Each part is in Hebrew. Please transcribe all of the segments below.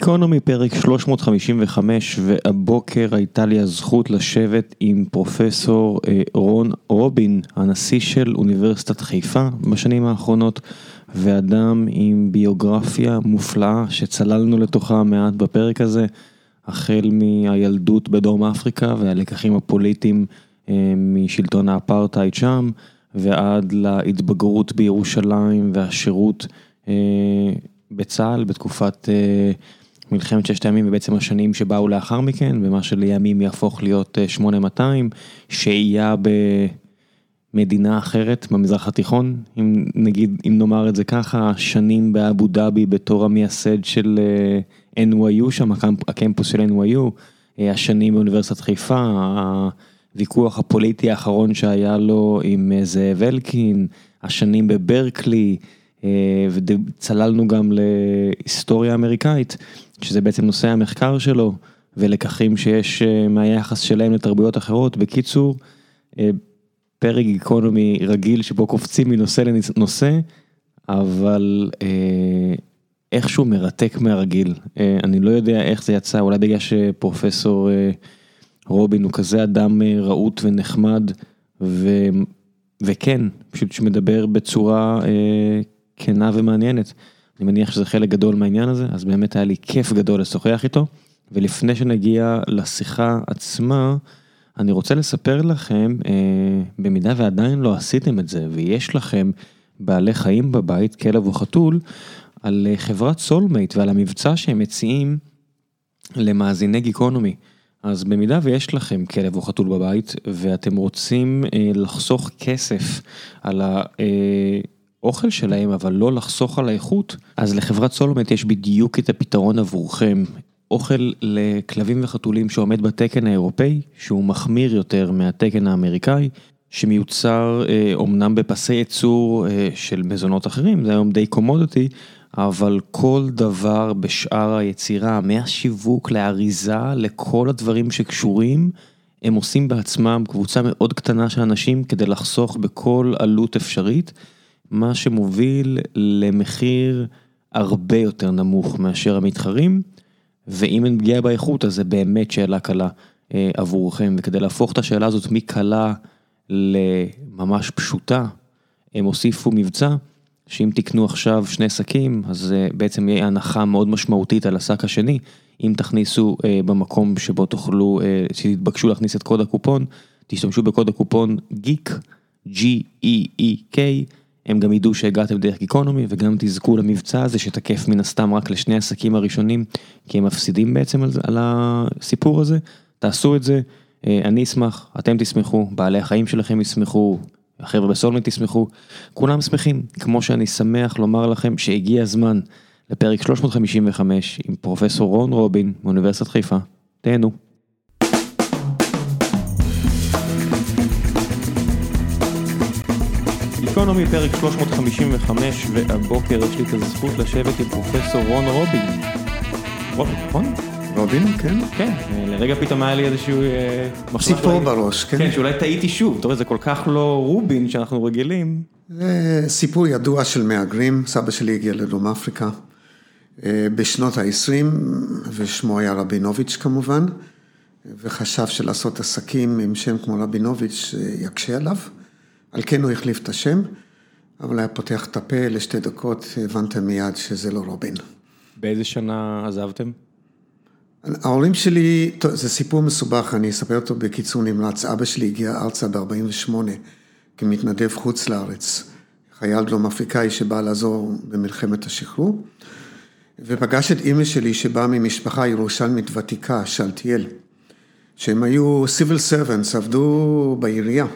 גיקונומי פרק 355 והבוקר הייתה לי הזכות לשבת עם פרופסור רון רובין, הנשיא של אוניברסיטת חיפה בשנים האחרונות ואדם עם ביוגרפיה מופלאה שצללנו לתוכה מעט בפרק הזה, החל מהילדות בדרום אפריקה והלקחים הפוליטיים משלטון האפרטהייד שם ועד להתבגרות בירושלים והשירות בצה"ל בתקופת מלחמת ששת הימים ובעצם השנים שבאו לאחר מכן ומה שלימים יהפוך להיות 8200, שהייה במדינה אחרת במזרח התיכון, אם נגיד, אם נאמר את זה ככה, שנים באבו דאבי בתור המייסד של NYU שם, הקמפוס של NYU, השנים באוניברסיטת חיפה, הוויכוח הפוליטי האחרון שהיה לו עם זאב אלקין, השנים בברקלי, וצללנו גם להיסטוריה אמריקאית. שזה בעצם נושא המחקר שלו ולקחים שיש מהיחס שלהם לתרבויות אחרות, בקיצור, פרק גיקונומי רגיל שבו קופצים מנושא לנושא, אבל איכשהו מרתק מהרגיל, אני לא יודע איך זה יצא, אולי בגלל שפרופסור רובין הוא כזה אדם רהוט ונחמד, וכן, פשוט שמדבר בצורה כנה ומעניינת. אני מניח שזה חלק גדול מהעניין הזה, אז באמת היה לי כיף גדול לשוחח איתו, ולפני שנגיע לשיחה עצמה, אני רוצה לספר לכם, במידה ועדיין לא עשיתם את זה, ויש לכם בעלי חיים בבית, כלב או חתול, על חברת סולמייט ועל המבצע שהם מציעים למאזיני גיקונומי. אז במידה ויש לכם כלב או חתול בבית, ואתם רוצים לחסוך כסף על ה... אוכל שלהם, אבל לא לחסוך על האיכות, אז לחברת סולומט יש בדיוק את הפתרון עבורכם. אוכל לכלבים וחתולים שעומד בתקן האירופאי, שהוא מחמיר יותר מהתקן האמריקאי, שמיוצר אומנם בפסי ייצור של מזונות אחרים, זה היום די קומודיטי, אבל כל דבר בשאר היצירה, מהשיווק לאריזה, לכל הדברים שקשורים, הם עושים בעצמם קבוצה מאוד קטנה של אנשים כדי לחסוך בכל עלות אפשרית. מה שמוביל למחיר הרבה יותר נמוך מאשר המתחרים, ואם אין פגיעה באיכות אז זה באמת שאלה קלה עבורכם, וכדי להפוך את השאלה הזאת מקלה לממש פשוטה, הם הוסיפו מבצע, שאם תקנו עכשיו שני שקים, אז בעצם יהיה הנחה מאוד משמעותית על השק השני, אם תכניסו במקום שבו תוכלו, שתתבקשו להכניס את קוד הקופון, תשתמשו בקוד הקופון GEEK, G-E-E-K, הם גם ידעו שהגעתם דרך גיקונומי וגם תזכו למבצע הזה שתקף מן הסתם רק לשני עסקים הראשונים, כי הם מפסידים בעצם על הסיפור הזה, תעשו את זה, אני אשמח, אתם תשמחו, בעלי החיים שלכם ישמחו, החבר'ה בסולמנט ישמחו, כולם שמחים, כמו שאני שמח לומר לכם שהגיע הזמן לפרק 355 עם פרופסור רון רובין מאוניברסיטת חיפה, תהנו. גיקונומי פרק 355 והבוקר יש לי את הזכות לשבת עם פרופסור רון רובין. רובין, נכון? רובין, כן. כן, לרגע פתאום היה לי איזשהו... ציפור בראש, כן. כן, שאולי טעיתי שוב, אתה רואה, זה כל כך לא רובין שאנחנו רגילים. זה סיפור ידוע של מהגרים, סבא שלי הגיע לדרום אפריקה בשנות ה-20, ושמו היה רבינוביץ' כמובן, וחשב שלעשות עסקים עם שם כמו רבינוביץ' יקשה עליו. על כן הוא החליף את השם, אבל היה פותח את הפה לשתי דקות, הבנתם מיד שזה לא רובין. באיזה שנה עזבתם? ההורים שלי, זה סיפור מסובך, אני אספר אותו בקיצור נמרץ. אבא שלי הגיע ארצה ב-48 כמתנדב חוץ לארץ, חייל דרום אפריקאי שבא לעזור במלחמת השחרור, ופגש את אימא שלי שבאה ממשפחה ירושלמית ותיקה, שאלתיאל, שהם היו civil servants, עבדו בעירייה.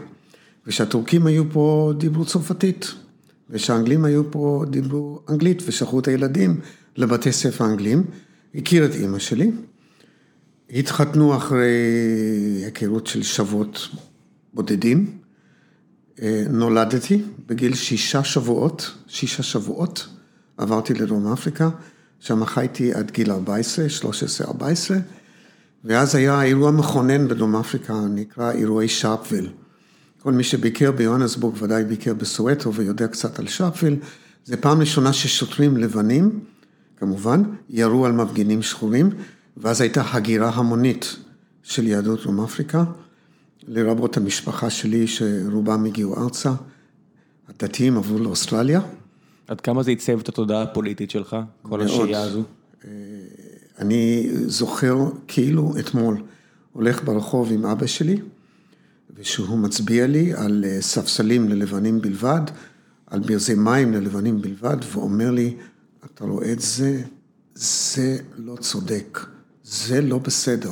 ושהטורקים היו פה דיברו צרפתית, ושהאנגלים היו פה דיברו אנגלית, ושלחו את הילדים לבתי ספר אנגלים. הכיר את אימא שלי, התחתנו אחרי היכרות של שבועות בודדים, נולדתי בגיל שישה שבועות, שישה שבועות, עברתי לדרום אפריקה, שם חייתי עד גיל 14, 13-14, ואז היה אירוע מכונן בדרום אפריקה, נקרא אירועי שרפוויל. כל מי שביקר ביוהנסבורג ודאי ביקר בסואטו ויודע קצת על שרפוויל, זה פעם ראשונה ששוטרים לבנים כמובן, ירו על מפגינים שחורים, ואז הייתה הגירה המונית של יהדות דרום אפריקה, לרבות המשפחה שלי, שרובם הגיעו ארצה, הדתיים עברו לאוסטרליה. עד כמה זה עיצב את התודעה הפוליטית שלך, כל. השהייה הזו? אני זוכר כאילו אתמול הולך ברחוב עם אבא שלי, ושהוא מצביע לי על אה, ספסלים ללבנים בלבד, על ברזי מים ללבנים בלבד, ואומר לי, אתה רואה את זה? זה לא צודק, זה לא בסדר.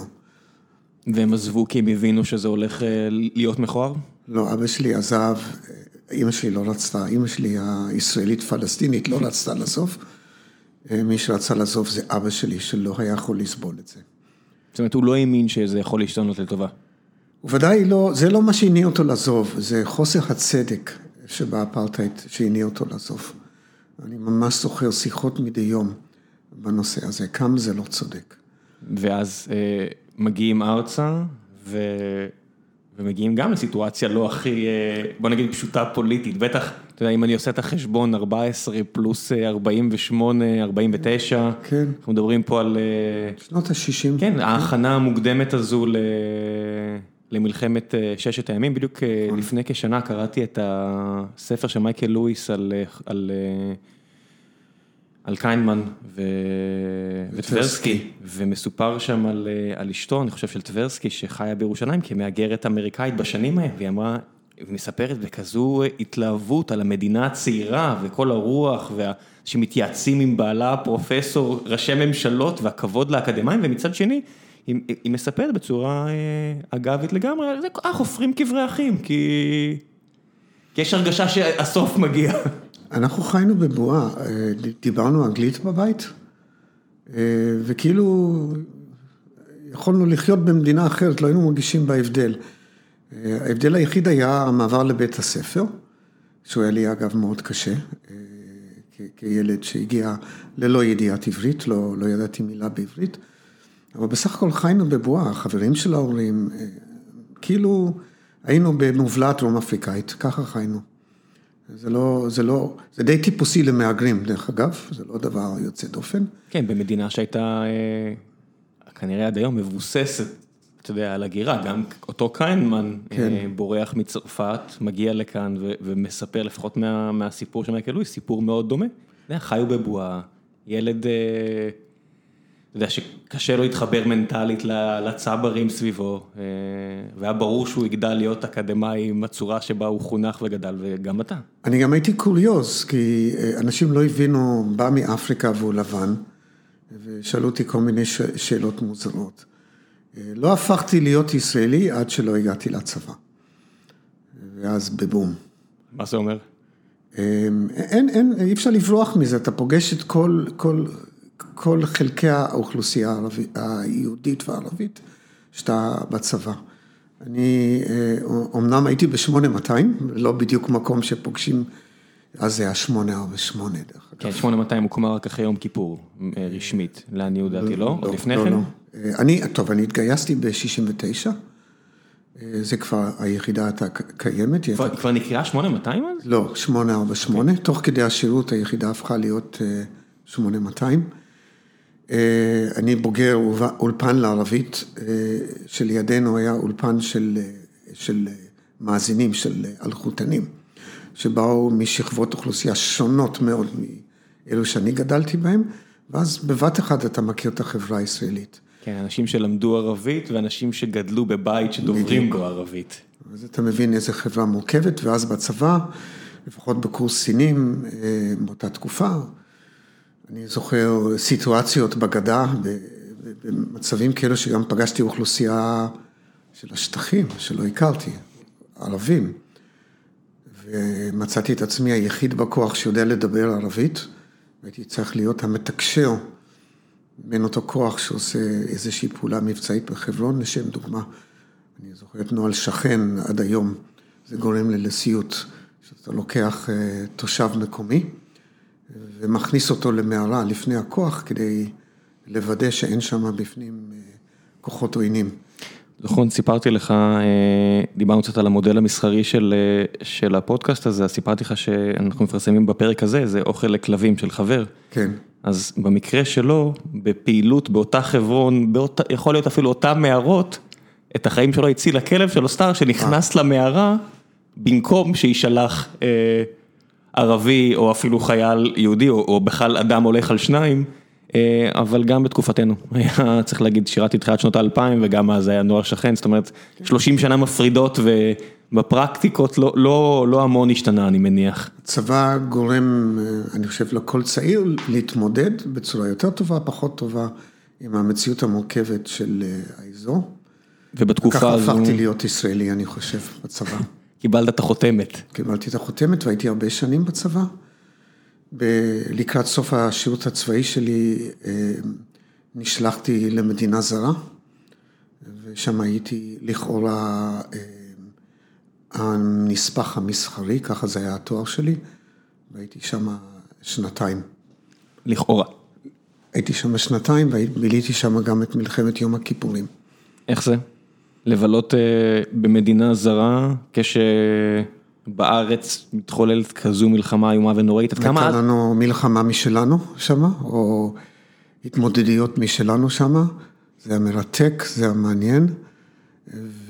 והם עזבו כי הם הבינו שזה הולך אה, להיות מכוער? לא, אבא שלי עזב, אימא שלי לא רצתה, אימא שלי הישראלית פלסטינית לא רצתה לעזוב. אה, מי שרצה לעזוב זה אבא שלי, שלא היה יכול לסבול את זה. זאת אומרת, הוא לא האמין שזה יכול להשתנות לטובה. ודאי לא, זה לא מה שהניע אותו לעזוב, זה חוסר הצדק שבאפרטהייד שהניע אותו לעזוב. אני ממש זוכר שיחות מדי יום בנושא הזה, כמה זה לא צודק. ואז אה, מגיעים ארצה, ו... ומגיעים גם לסיטואציה לא הכי, אה, בוא נגיד, פשוטה פוליטית. בטח, אתה יודע, אם אני עושה את החשבון 14 פלוס אה, 48, 49, כן. אנחנו מדברים פה על... אה, שנות ה-60. כן, ההכנה המוקדמת הזו ל... למלחמת אה, ששת הימים, בדיוק אה, לפני כשנה קראתי את הספר של מייקל לואיס על, אה, על, על קיינמן ו... וטברסקי, ומסופר שם על, על אשתו, אני חושב של טברסקי, שחיה בירושלים כמהגרת אמריקאית בשנים האלה, והיא אמרה, היא מספרת בכזו התלהבות על המדינה הצעירה וכל הרוח, וה... שמתייעצים עם בעלה הפרופסור, ראשי ממשלות והכבוד לאקדמאים, ומצד שני, היא, היא מספרת בצורה אה, אגבית לגמרי, זה אה, חופרים קברי אחים, כי... יש הרגשה שהסוף מגיע. אנחנו חיינו בבועה, אה, דיברנו אנגלית בבית, אה, וכאילו יכולנו לחיות במדינה אחרת, לא היינו מרגישים בהבדל. ההבדל היחיד היה המעבר לבית הספר, שהוא היה לי אגב מאוד קשה, כילד שהגיע ללא ידיעת עברית, לא, לא ידעתי מילה בעברית, אבל בסך הכל חיינו בבועה, החברים של ההורים, אה, כאילו היינו במובלעת דרום אפריקאית, ככה חיינו. זה לא, זה לא, זה די טיפוסי למהגרים, דרך אגב, זה לא דבר יוצא דופן. כן, במדינה שהייתה אה, כנראה עד היום מבוססת, אתה יודע, על הגירה, גם אותו קיינמן כן. אה, בורח מצרפת, מגיע לכאן ו- ומספר לפחות מה, מהסיפור של מייקל לואיס, סיפור מאוד דומה. חיו בבועה, ילד, אתה יודע, שקשה לו להתחבר מנטלית לצברים סביבו, אה, והיה ברור שהוא יגדל להיות אקדמאי עם הצורה שבה הוא חונך וגדל, וגם אתה. אני גם הייתי קוריוז, כי אה, אנשים לא הבינו, בא מאפריקה והוא לבן, ושאלו אותי כל מיני שאלות מוזרות. אה, לא הפכתי להיות ישראלי עד שלא הגעתי לצבא. ואז בבום. מה זה אומר? אין, אין, אי אפשר לברוח מזה, אתה פוגש את כל, כל, כל חלקי האוכלוסייה היהודית והערבית, שאתה בצבא. אני אומנם הייתי ב-8200, לא בדיוק מקום שפוגשים, אז זה היה 848 דרך אגב. כן, 8200 הוקמה רק אחרי יום כיפור, אה, רשמית, לעניות דעתי, לא? עוד לפני לא, כן? לא. אני, טוב, אני התגייסתי ב-69, זה כבר, היחידה הייתה קיימת. כבר- הייתה- כבר נקראה 8200 אז? לא, 848, תוך כדי השירות היחידה הפכה להיות אה, 8200. אה, אני בוגר אולפ- אולפן לערבית, אה, שלידינו היה אולפן של, אה, של מאזינים, של אלחוטנים, שבאו משכבות אוכלוסייה שונות מאוד מאלו שאני גדלתי בהם, ואז בבת אחת אתה מכיר את החברה הישראלית. כן, אנשים שלמדו ערבית ואנשים שגדלו בבית שדוברים בו ערבית. אז אתה מבין איזה חברה מורכבת, ואז בצבא, לפחות בקורס קצינים אה, באותה תקופה, אני זוכר סיטואציות בגדה, במצבים כאלה שגם פגשתי אוכלוסייה של השטחים, שלא הכרתי, ערבים. ומצאתי את עצמי היחיד בכוח שיודע לדבר ערבית, והייתי צריך להיות המתקשר בין אותו כוח שעושה איזושהי פעולה מבצעית בחברון, לשם דוגמה. אני זוכר את נוהל שכן עד היום, זה גורם לי לסיוט, שאתה לוקח אה, תושב מקומי ומכניס אותו למערה לפני הכוח כדי לוודא שאין שם בפנים אה, כוחות עוינים. נכון, סיפרתי לך, דיברנו קצת על המודל המסחרי של של הפודקאסט הזה, אז סיפרתי לך שאנחנו מפרסמים בפרק הזה, זה אוכל לכלבים של חבר. כן. אז במקרה שלו, בפעילות באותה חברון, יכול להיות אפילו אותם מערות, את החיים שלו הציל הכלב שלו סטאר, שנכנס למערה, במקום שישלח ערבי או אפילו חייל יהודי, או בכלל אדם הולך על שניים. אבל גם בתקופתנו, היה צריך להגיד, שירתי תחילת שנות האלפיים וגם אז היה נוער שכן, זאת אומרת, 30 שנה מפרידות ובפרקטיקות לא המון השתנה, אני מניח. צבא גורם, אני חושב, לכל צעיר להתמודד בצורה יותר טובה, פחות טובה, עם המציאות המורכבת של האזור. ובתקופה הזו... ככה הפכתי להיות ישראלי, אני חושב, בצבא. קיבלת את החותמת. קיבלתי את החותמת והייתי הרבה שנים בצבא. לקראת סוף השירות הצבאי שלי נשלחתי למדינה זרה, ושם הייתי לכאורה הנספח המסחרי, ככה זה היה התואר שלי, והייתי שם שנתיים. לכאורה. הייתי שם שנתיים וביליתי שם גם את מלחמת יום הכיפורים. איך זה? לבלות במדינה זרה כש... בארץ מתחוללת כזו מלחמה איומה ונוראית, עד כמה... הייתה לנו מלחמה משלנו שמה, או התמודדויות משלנו שמה, זה היה מרתק, זה היה מעניין,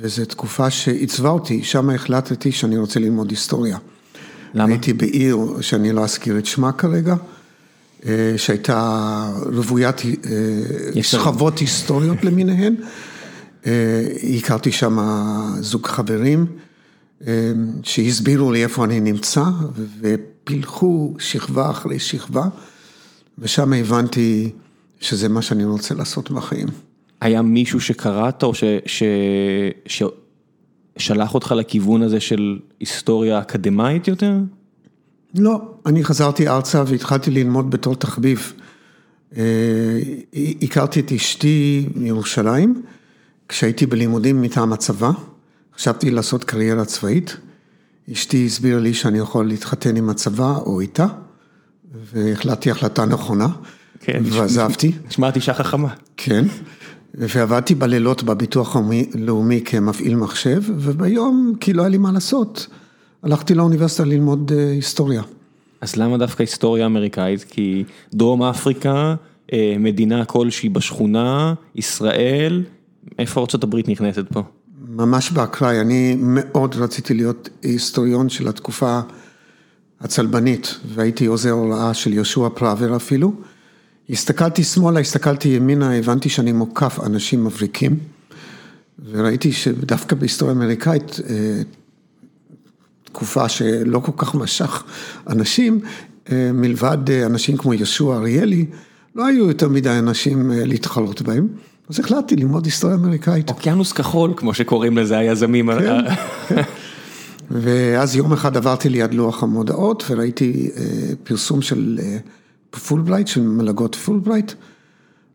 וזו תקופה שעיצבה אותי, שמה החלטתי שאני רוצה ללמוד היסטוריה. למה? הייתי בעיר שאני לא אזכיר את שמה כרגע, שהייתה רוויית שכבות היסטוריות למיניהן, הכרתי שם זוג חברים. שהסבירו לי איפה אני נמצא, ופילחו שכבה אחרי שכבה, ושם הבנתי שזה מה שאני רוצה לעשות בחיים. היה מישהו שקראת או ששלח אותך לכיוון הזה של היסטוריה אקדמאית יותר? לא, אני חזרתי ארצה והתחלתי ללמוד בתור תחביב. הכרתי את אשתי מירושלים, כשהייתי בלימודים מטעם הצבא. חשבתי לעשות קריירה צבאית, אשתי הסבירה לי שאני יכול להתחתן עם הצבא או איתה, והחלטתי החלטה נכונה, כן, ועזבתי. נשמעת אישה חכמה. כן, ועבדתי בלילות בביטוח הלאומי כמפעיל מחשב, וביום, כי לא היה לי מה לעשות, הלכתי לאוניברסיטה ללמוד היסטוריה. אז למה דווקא היסטוריה אמריקאית? כי דרום אפריקה, מדינה כלשהי בשכונה, ישראל, איפה ארה"ב נכנסת פה? ממש באקראי, אני מאוד רציתי להיות היסטוריון של התקופה הצלבנית, והייתי עוזר הוראה של יהושע פראבר אפילו. הסתכלתי שמאלה, הסתכלתי ימינה, הבנתי שאני מוקף אנשים מבריקים, וראיתי שדווקא בהיסטוריה אמריקאית, תקופה שלא כל כך משך אנשים, מלבד אנשים כמו יהושע אריאלי, לא היו יותר מדי אנשים להתחלות בהם. אז החלטתי ללמוד היסטוריה אמריקאית. אוקיינוס כחול, כמו שקוראים לזה היזמים. כן, כן. ואז יום אחד עברתי ליד לוח המודעות וראיתי פרסום של פולברייט, של מלגות פולברייט.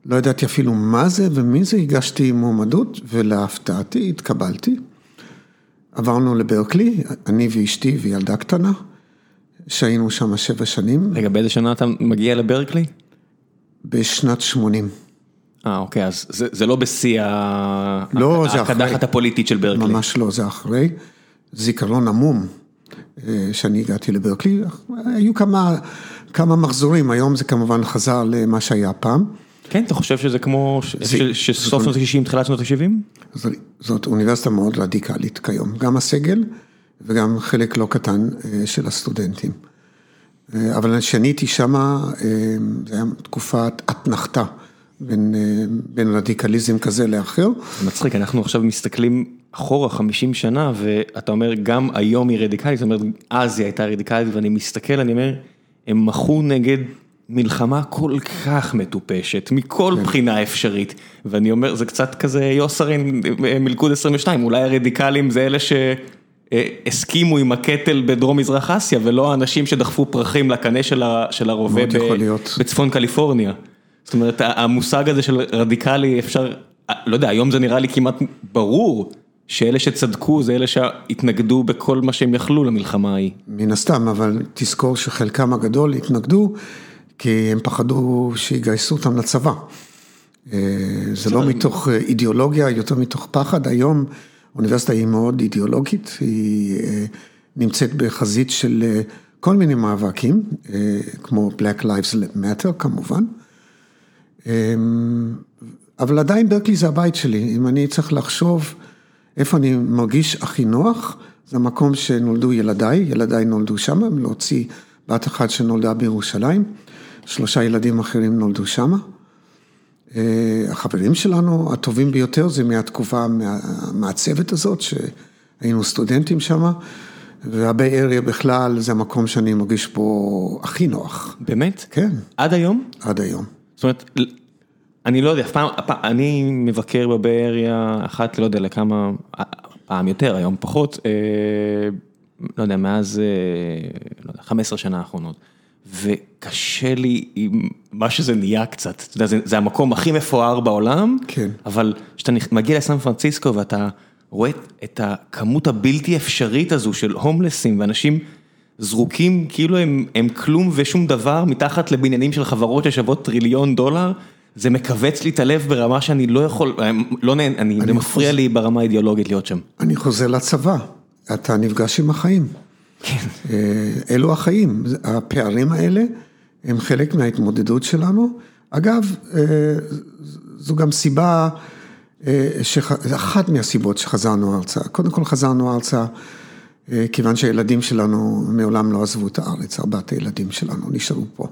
לא ידעתי אפילו מה זה ומי זה, הגשתי מועמדות ולהפתעתי התקבלתי. עברנו לברקלי, אני ואשתי וילדה קטנה, שהיינו שם שבע שנים. רגע, באיזה שנה אתה מגיע לברקלי? בשנת שמונים. אה, אוקיי, אז זה לא בשיא הקדחת הפוליטית של ברקלי. ממש לא, זה אחרי. זיכרון עמום, שאני הגעתי לברקלי, היו כמה מחזורים, היום זה כמובן חזר למה שהיה פעם. כן, אתה חושב שזה כמו שסוף שנות ה-60, תחילת שנות ה-70? זאת אוניברסיטה מאוד רדיקלית כיום, גם הסגל וגם חלק לא קטן של הסטודנטים. אבל כשאני הייתי שמה, זו הייתה תקופת אתנחתה. בין רדיקליזם כזה לאחר. מצחיק, אנחנו עכשיו מסתכלים אחורה 50 שנה ואתה אומר גם היום היא רדיקלית, זאת אומרת אז היא הייתה רדיקלית ואני מסתכל, אני אומר, הם מחו נגד מלחמה כל כך מטופשת, מכל בחינה אפשרית, ואני אומר, זה קצת כזה יוסרין מלכוד 22, אולי הרדיקלים זה אלה שהסכימו עם הקטל בדרום מזרח אסיה ולא האנשים שדחפו פרחים לקנה של הרובה בצפון קליפורניה. זאת אומרת, המושג הזה של רדיקלי אפשר, לא יודע, היום זה נראה לי כמעט ברור שאלה שצדקו זה אלה שהתנגדו בכל מה שהם יכלו למלחמה ההיא. מן הסתם, אבל תזכור שחלקם הגדול התנגדו כי הם פחדו שיגייסו אותם לצבא. זה לא מתוך אידיאולוגיה, יותר מתוך פחד. היום האוניברסיטה היא מאוד אידיאולוגית, היא נמצאת בחזית של כל מיני מאבקים, כמו Black Lives Matter כמובן. אבל עדיין ברקלי זה הבית שלי, אם אני צריך לחשוב איפה אני מרגיש הכי נוח, זה המקום שנולדו ילדיי, ילדיי נולדו שם, להוציא בת אחת שנולדה בירושלים, שלושה ילדים אחרים נולדו שם. אה, החברים שלנו הטובים ביותר זה מהתקופה המעצבת הזאת, שהיינו סטודנטים שם, והביי אריה בכלל זה המקום שאני מרגיש פה הכי נוח. באמת? כן. עד היום? עד היום. זאת אומרת, אני לא יודע, פעם, אני מבקר בבאריה אחת, לא יודע לכמה, פעם יותר, היום פחות, אה, לא יודע, מאז, אה, לא יודע, 15 שנה האחרונות. וקשה לי עם מה שזה נהיה קצת, אתה יודע, זה, זה המקום הכי מפואר בעולם, כן. אבל כשאתה מגיע לסן פרנסיסקו ואתה רואה את הכמות הבלתי אפשרית הזו של הומלסים ואנשים זרוקים כאילו הם, הם כלום ושום דבר מתחת לבניינים של חברות ששוות טריליון דולר. זה מכווץ לי את הלב ברמה שאני לא יכול, לא נהנה, אני, זה מפריע לי ברמה האידיאולוגית להיות שם. אני חוזר לצבא, אתה נפגש עם החיים. כן. אה, אלו החיים, הפערים האלה הם חלק מההתמודדות שלנו. אגב, אה, זו גם סיבה, אה, אחת מהסיבות שחזרנו ארצה. קודם כל חזרנו ארצה כיוון שהילדים שלנו מעולם לא עזבו את הארץ, ארבעת הילדים שלנו נשארו פה.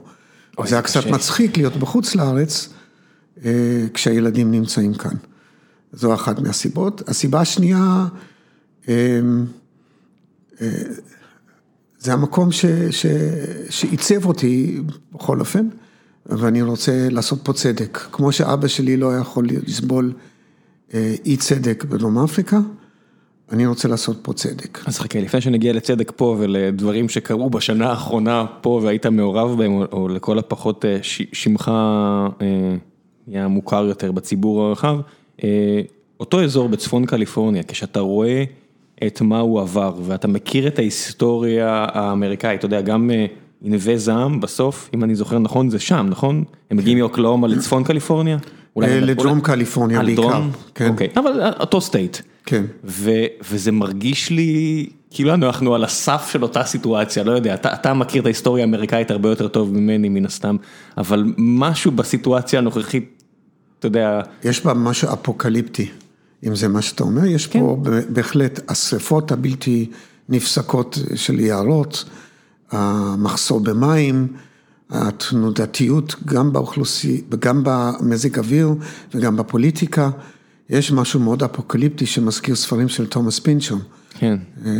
זה היה קצת מצחיק להיות בחוץ לארץ. אה, כשהילדים נמצאים כאן. זו אחת מהסיבות. הסיבה השנייה, אה, אה, זה המקום ש, ש, שעיצב אותי בכל אופן, ואני רוצה לעשות פה צדק. כמו שאבא שלי לא יכול לסבול אי צדק בדרום אפריקה, אני רוצה לעשות פה צדק. אז חכה, לפני שנגיע לצדק פה ולדברים שקרו בשנה האחרונה פה והיית מעורב בהם, או לכל הפחות שמך נהיה מוכר יותר בציבור הרחב, אה, אותו אזור בצפון קליפורניה, כשאתה רואה את מה הוא עבר ואתה מכיר את ההיסטוריה האמריקאית, אתה יודע, גם אה, ענבי זעם בסוף, אם אני זוכר נכון, זה שם, נכון? הם מגיעים מאוקלהומה לצפון קליפורניה? אה, לדרום קליפורניה בעיקר, כן. אוקיי, אבל אותו state. כן. וזה מרגיש לי, כאילו אנחנו על הסף של אותה סיטואציה, לא יודע, אתה, אתה מכיר את ההיסטוריה האמריקאית הרבה יותר טוב ממני מן הסתם, אבל משהו בסיטואציה הנוכחית אתה יודע... יש בה משהו אפוקליפטי, אם זה מה שאתה אומר, יש כן. פה בהחלט השרפות הבלתי נפסקות של יערות, המחסור במים, התנודתיות גם באוכלוסי, גם במזג אוויר וגם בפוליטיקה, יש משהו מאוד אפוקליפטי שמזכיר ספרים של תומאס פינצ'ום. כן. אה,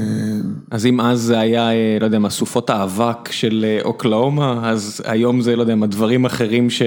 אז אם אז זה היה, אה, לא יודע מה, סופות האבק של אה, אוקלאומה, אז היום זה, לא יודע מה, דברים אחרים ש...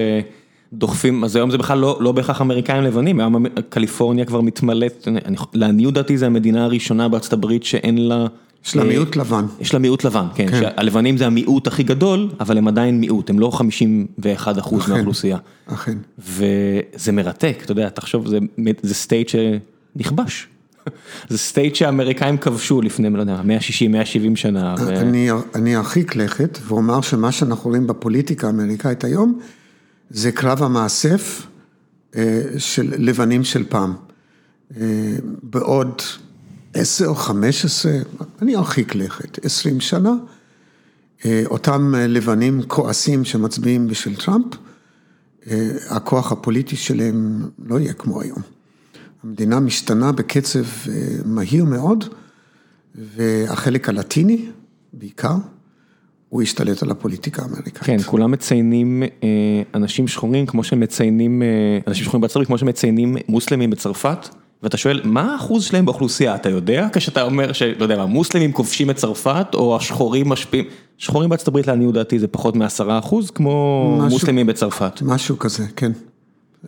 דוחפים, אז היום זה בכלל לא לא בהכרח אמריקאים לבנים, היום קליפורניה כבר מתמלאת, לעניות דעתי זה המדינה הראשונה בארצות הברית שאין לה... יש לה מיעוט לבן. יש לה מיעוט לבן, כן, כן. הלבנים זה המיעוט הכי גדול, אבל הם עדיין מיעוט, הם לא 51 אחוז מהאוכלוסייה. אכן. וזה מרתק, אתה יודע, תחשוב, זה זה state שנכבש. זה state שהאמריקאים כבשו לפני, לא יודע, 160, 170 שנה. אני ו... אני ארחיק לכת ואומר שמה שאנחנו רואים בפוליטיקה האמריקאית היום, זה קרב המאסף אה, של לבנים של פעם. אה, בעוד עשר, חמש עשרה, אני ארחיק לכת, עשרים שנה, אה, אותם לבנים כועסים שמצביעים בשביל טראמפ, הכוח הפוליטי שלהם לא יהיה כמו היום. המדינה משתנה בקצב מהיר מאוד, והחלק הלטיני בעיקר, הוא השתלט על הפוליטיקה האמריקאית. כן, כולם מציינים אה, אנשים שחורים כמו שמציינים, אה, אנשים שחורים בארצות כמו שמציינים מוסלמים בצרפת, ואתה שואל, מה האחוז שלהם באוכלוסייה, אתה יודע? כשאתה אומר שלא יודע מה, מוסלמים כובשים את צרפת, או השחורים משפיעים, שחורים בארצות הברית לעניות דעתי זה פחות מעשרה אחוז, כמו משהו, מוסלמים בצרפת. משהו כזה, כן.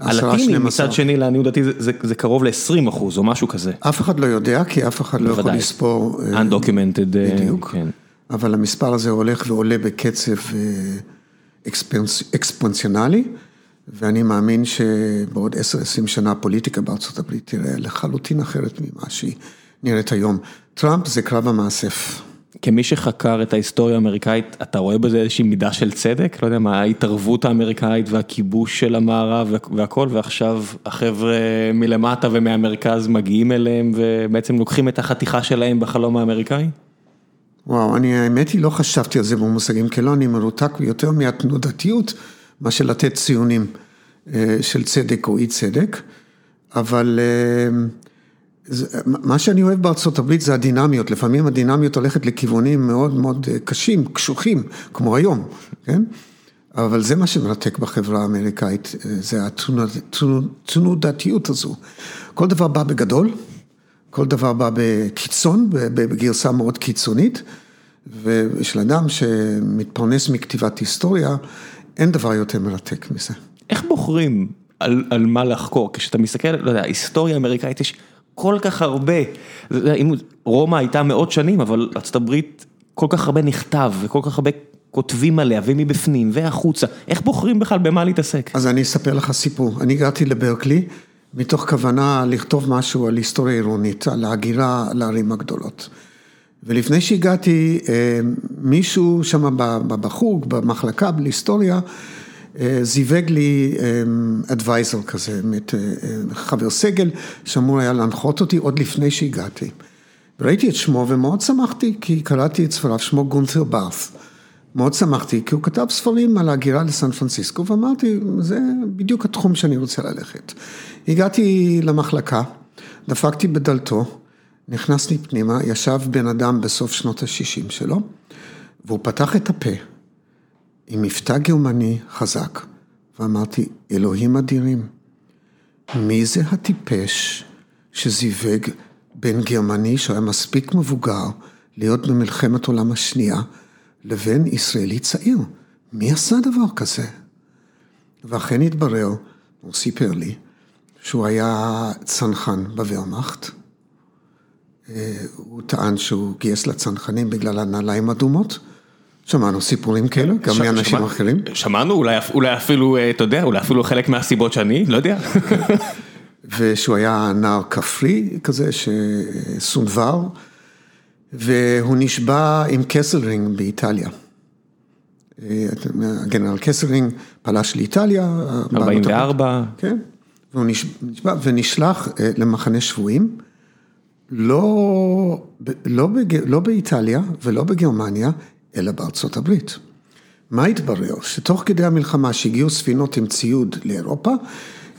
הלטינים מצד שני לעניות דעתי זה, זה, זה קרוב ל-20 אחוז או משהו כזה. אף אחד לא יודע, כי אף אחד לא יכול לספור. Undocumented, בדיוק. כן. אבל המספר הזה הולך ועולה בקצב אה, אקספונציונלי, ואני מאמין שבעוד 10-20 שנה הפוליטיקה בארצות הברית תראה לחלוטין אחרת ממה שהיא נראית היום. טראמפ זה קרב המאסף. כמי שחקר את ההיסטוריה האמריקאית, אתה רואה בזה איזושהי מידה של צדק? לא יודע מה, ההתערבות האמריקאית והכיבוש של המערב והכל, ועכשיו החבר'ה מלמטה ומהמרכז מגיעים אליהם ובעצם לוקחים את החתיכה שלהם בחלום האמריקאי? וואו, אני האמת היא לא חשבתי על זה במושגים כאלו, אני מרותק יותר מהתנודתיות, מאשר לתת ציונים אה, של צדק או אי צדק, אבל אה, מה שאני אוהב בארצות הברית זה הדינמיות, לפעמים הדינמיות הולכת לכיוונים מאוד מאוד אה, קשים, קשוחים, כמו היום, כן? אבל זה מה שמרתק בחברה האמריקאית, זה התנודתיות הזו. כל דבר בא בגדול, כל דבר בא בקיצון, בגרסה מאוד קיצונית, ושל אדם שמתפרנס מכתיבת היסטוריה, אין דבר יותר מרתק מזה. איך בוחרים על, על מה לחקור? כשאתה מסתכל, לא יודע, היסטוריה אמריקאית יש כל כך הרבה, אם רומא הייתה מאות שנים, אבל ארצות הברית כל כך הרבה נכתב וכל כך הרבה כותבים עליה ומבפנים והחוצה, איך בוחרים בכלל במה להתעסק? אז אני אספר לך סיפור, אני הגעתי לברקלי. מתוך כוונה לכתוב משהו על היסטוריה עירונית, על ההגירה לערים הגדולות. ולפני שהגעתי, אה, מישהו שם בחוג, במחלקה, בהיסטוריה, אה, זיווג לי אדוויזר אה, כזה, חבר סגל, שאמור היה להנחות אותי עוד לפני שהגעתי. ראיתי את שמו ומאוד שמחתי, כי קראתי את ספריו, שמו גונת'ר באף. מאוד שמחתי, כי הוא כתב ספרים על ההגירה לסן פרנסיסקו, ואמרתי, זה בדיוק התחום שאני רוצה ללכת. הגעתי למחלקה, דפקתי בדלתו, נכנסתי פנימה, ישב בן אדם בסוף שנות ה-60 שלו, והוא פתח את הפה עם מבטא גרמני חזק, ואמרתי, אלוהים אדירים, מי זה הטיפש שזיווג בין גרמני שהיה מספיק מבוגר להיות במלחמת עולם השנייה, לבין ישראלי צעיר? מי עשה דבר כזה? ואכן התברר, הוא סיפר לי, שהוא היה צנחן בוורמאכט. אה, הוא טען שהוא גייס לצנחנים בגלל הנעליים אדומות. שמענו סיפורים כאלה, גם. מאנשים שמע... אחרים. שמענו, אולי, אולי אפילו, אה, אתה יודע, אולי אפילו חלק מהסיבות שאני, לא יודע. ושהוא היה נער כפרי כזה, שסונבר, והוא נשבה עם קסלרינג באיטליה. אה, הגנרל קסלרינג פלש לאיטליה. 44. כן. והוא נשבה ונשלח למחנה שבויים, לא, לא, בג, לא באיטליה ולא בגרמניה, אלא בארצות הברית. מה התברר? שתוך כדי המלחמה שהגיעו ספינות עם ציוד לאירופה,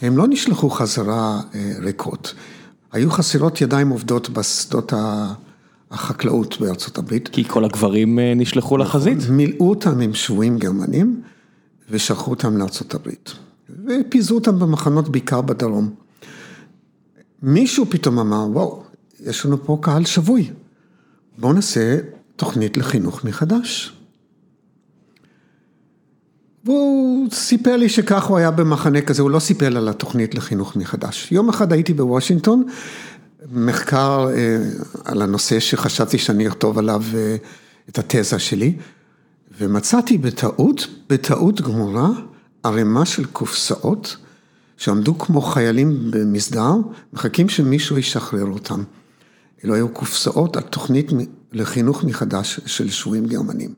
הם לא נשלחו חזרה אה, ריקות. היו חסרות ידיים עובדות בשדות החקלאות בארצות הברית. כי כל הגברים אה, נשלחו נכון, לחזית. מילאו אותם עם שבויים גרמנים ושלחו אותם לארצות הברית. ופיזרו אותם במחנות בעיקר בדרום. מישהו פתאום אמר, וואו, יש לנו פה קהל שבוי, בואו נעשה תוכנית לחינוך מחדש. והוא סיפר לי שכך הוא היה במחנה כזה, הוא לא סיפר על התוכנית לחינוך מחדש. יום אחד הייתי בוושינגטון, מחקר אה, על הנושא שחשבתי שאני אכתוב עליו אה, את התזה שלי, ומצאתי בטעות, בטעות גמורה, ערימה של קופסאות שעמדו כמו חיילים במסדר, מחכים שמישהו ישחרר אותם. אלו היו קופסאות על תוכנית לחינוך מחדש של שבויים גרמנים.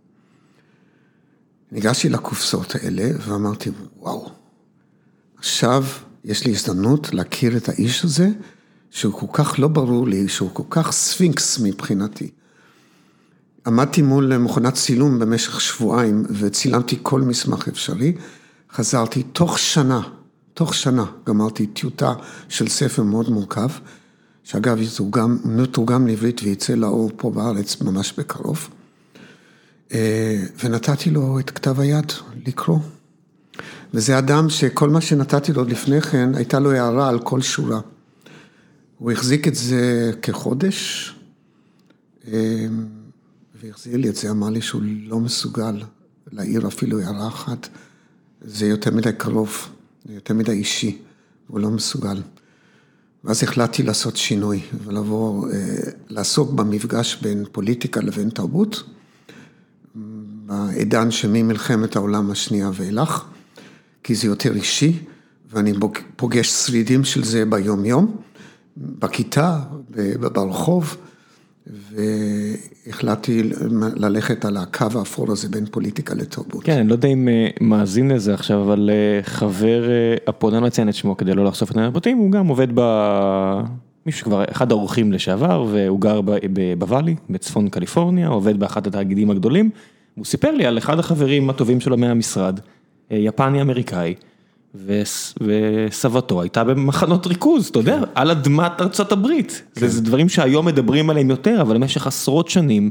ניגשתי לקופסאות האלה ואמרתי, וואו, עכשיו יש לי הזדמנות להכיר את האיש הזה, שהוא כל כך לא ברור לי, שהוא כל כך ספינקס מבחינתי. עמדתי מול מכונת צילום במשך שבועיים וצילמתי כל מסמך אפשרי. חזרתי תוך שנה, תוך שנה גמרתי טיוטה של ספר מאוד מורכב, שאגב יתורגם, מתורגם לעברית וייצא לאור פה בארץ ממש בקרוב, אה, ונתתי לו את כתב היד לקרוא. וזה אדם שכל מה שנתתי לו לפני כן, הייתה לו הערה על כל שורה. הוא החזיק את זה כחודש, אה, והחזיר לי את זה, אמר לי שהוא לא מסוגל להעיר אפילו הערה אחת. זה יותר מדי קרוב, זה יותר מדי אישי, הוא לא מסוגל. ואז החלטתי לעשות שינוי ולבוא, אה, לעסוק במפגש בין פוליטיקה לבין תרבות, בעידן שממלחמת העולם השנייה ואילך, כי זה יותר אישי, ואני פוגש שרידים של זה ביום-יום, בכיתה, ברחוב, והחלטתי ללכת על הקו האפור הזה בין פוליטיקה לתרבות. כן, אני לא יודע אם מאזין לזה עכשיו, אבל חבר, הפועל, אני לא אציין את שמו כדי לא לחשוף את הפרטים, הוא גם עובד ב... מישהו שכבר אחד האורחים לשעבר, והוא גר בוואלי, בצפון קליפורניה, עובד באחד התאגידים הגדולים, הוא סיפר לי על אחד החברים הטובים שלו מהמשרד, יפני אמריקאי. וסבתו הייתה במחנות ריכוז, אתה יודע, על אדמת ארצות הברית. זה דברים שהיום מדברים עליהם יותר, אבל במשך עשרות שנים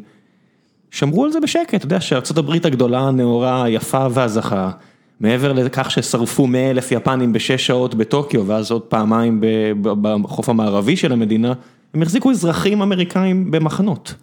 שמרו על זה בשקט. אתה יודע שארצות הברית הגדולה, הנאורה, היפה והזכה, מעבר לכך ששרפו 100 אלף יפנים בשש שעות בטוקיו, ואז עוד פעמיים בחוף המערבי של המדינה, הם החזיקו אזרחים אמריקאים במחנות.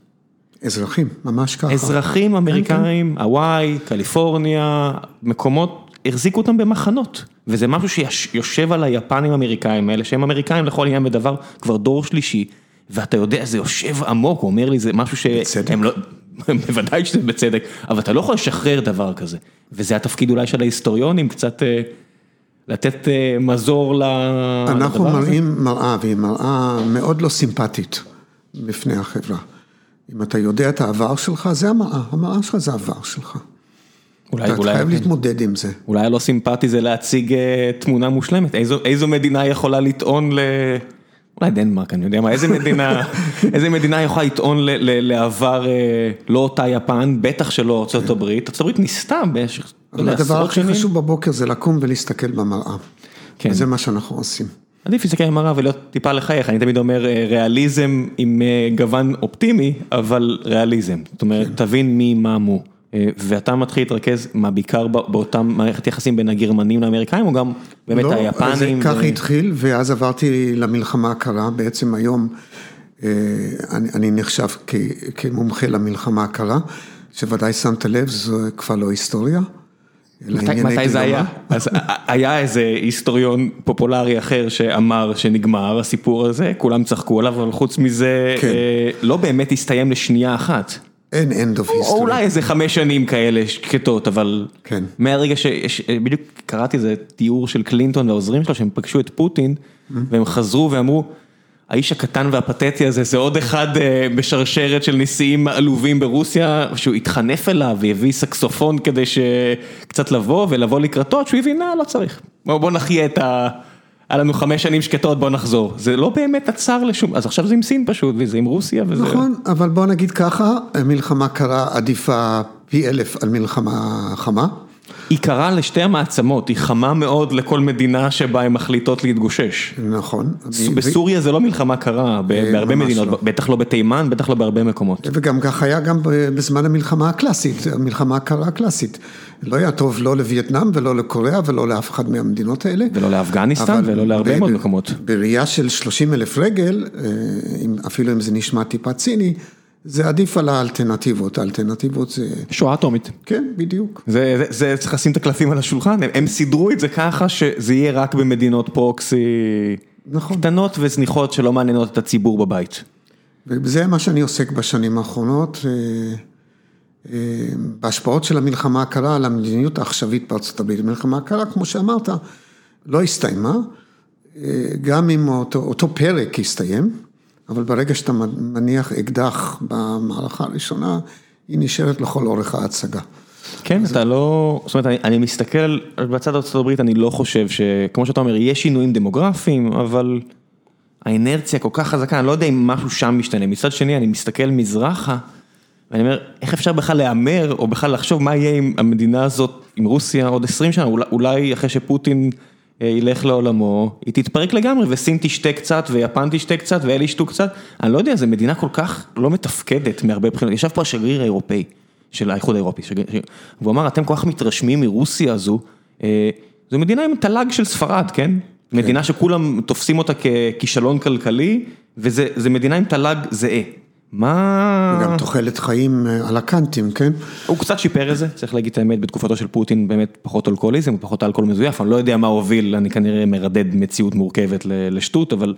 אזרחים, ממש ככה. אזרחים אמריקאים, הוואי, קליפורניה, מקומות החזיקו אותם במחנות, וזה משהו שיושב על היפנים האמריקאים האלה, שהם אמריקאים לכל עניין ודבר, כבר דור שלישי, ואתה יודע, זה יושב עמוק, הוא אומר לי, זה משהו שהם לא, בוודאי שזה בצדק, אבל אתה לא יכול לשחרר דבר כזה, וזה התפקיד אולי של ההיסטוריונים, קצת לתת מזור לדבר הזה. אנחנו מראים מראה, והיא מראה מאוד לא סימפטית בפני החברה. אם אתה יודע את העבר שלך, זה המראה, המראה שלך זה העבר שלך. אולי, אתה חייב להתמודד עם זה. אולי הלא סימפטי זה להציג תמונה מושלמת, איזו מדינה יכולה לטעון ל... אולי דנמרק, אני יודע מה, איזה מדינה, איזה מדינה יכולה לטעון לעבר לא אותה יפן, בטח שלא ארה"ב, ארה"ב ניסתה במשך עשרות שנים. הדבר הכי חשוב בבוקר זה לקום ולהסתכל במראה. כן. וזה מה שאנחנו עושים. עדיף להסתכל במראה ולהיות טיפה לחייך, אני תמיד אומר ריאליזם עם גוון אופטימי, אבל ריאליזם. זאת אומרת, תבין מי מה מו. ואתה מתחיל להתרכז, מה בעיקר באותם מערכת יחסים בין הגרמנים לאמריקאים, או גם באמת היפנים? לא, ככה התחיל, ואז עברתי למלחמה הקרה, בעצם היום אני נחשב כמומחה למלחמה הקרה, שוודאי שמת לב, זו כבר לא היסטוריה. מתי זה היה? אז היה איזה היסטוריון פופולרי אחר שאמר שנגמר הסיפור הזה, כולם צחקו עליו, אבל חוץ מזה, לא באמת הסתיים לשנייה אחת. אין end of history. או אולי איזה חמש שנים כאלה שקטות, אבל מהרגע שיש, בדיוק קראתי איזה תיאור של קלינטון והעוזרים שלו, שהם פגשו את פוטין, והם חזרו ואמרו, האיש הקטן והפתטי הזה, זה עוד אחד בשרשרת של נשיאים עלובים ברוסיה, שהוא התחנף אליו והביא סקסופון כדי שקצת לבוא ולבוא לקראתו, שהוא הבין, לא צריך, בוא נחיה את ה... היה לנו חמש שנים שקטות, בוא נחזור. זה לא באמת עצר לשום, אז עכשיו זה עם סין פשוט, וזה עם רוסיה וזה... נכון, אבל בוא נגיד ככה, מלחמה קרה עדיפה פי אלף על מלחמה חמה. היא קרה לשתי המעצמות, היא חמה מאוד לכל מדינה שבה הן מחליטות להתגושש. נכון. בסוריה זה לא מלחמה קרה, בהרבה מדינות, בטח לא בתימן, בטח לא בהרבה מקומות. וגם כך היה גם בזמן המלחמה הקלאסית, המלחמה הקרה הקלאסית. לא היה טוב לא לווייטנאם ולא לקוריאה ולא לאף אחד מהמדינות האלה. ולא לאפגניסטן ולא להרבה מאוד מקומות. בראייה של 30 אלף רגל, אפילו אם זה נשמע טיפה ציני, זה עדיף על האלטרנטיבות, האלטרנטיבות זה... שואה אטומית. כן, בדיוק. זה צריך לשים את הקלפים על השולחן, הם סידרו את זה ככה שזה יהיה רק במדינות פרוקסי נכון. קטנות וזניחות שלא מעניינות את הציבור בבית. וזה מה שאני עוסק בשנים האחרונות, בהשפעות של המלחמה הקרה על המדיניות העכשווית בארצות הברית. המלחמה הקרה, כמו שאמרת, לא הסתיימה, גם אם אותו, אותו פרק הסתיים. אבל ברגע שאתה מניח אקדח במערכה הראשונה, היא נשארת לכל אורך ההצגה. כן, אתה לא, זאת אומרת, אני מסתכל בצד ארה"ב, אני לא חושב שכמו שאתה אומר, יש שינויים דמוגרפיים, אבל האנרציה כל כך חזקה, אני לא יודע אם משהו שם משתנה. מצד שני, אני מסתכל מזרחה, ואני אומר, איך אפשר בכלל להמר, או בכלל לחשוב מה יהיה עם המדינה הזאת, עם רוסיה עוד 20 שנה, אולי אחרי שפוטין... ילך לעולמו, היא תתפרק לגמרי וסין תשתה קצת ויפן תשתה קצת ואלה ישתו קצת, אני לא יודע, זו מדינה כל כך לא מתפקדת מהרבה בחינות, ישב פה השגריר האירופאי של האיחוד האירופי, והוא אמר, אתם כל כך מתרשמים מרוסיה הזו, זו מדינה עם תל"ג של ספרד, כן? מדינה שכולם תופסים אותה ככישלון כלכלי, וזו מדינה עם תל"ג זהה. מה... וגם תוחלת חיים על הקאנטים, כן? הוא קצת שיפר את זה, צריך להגיד את האמת, בתקופתו של פוטין באמת פחות אלכוהוליזם, פחות אלכוהול מזויף, אני לא יודע מה הוביל, אני כנראה מרדד מציאות מורכבת לשטות, אבל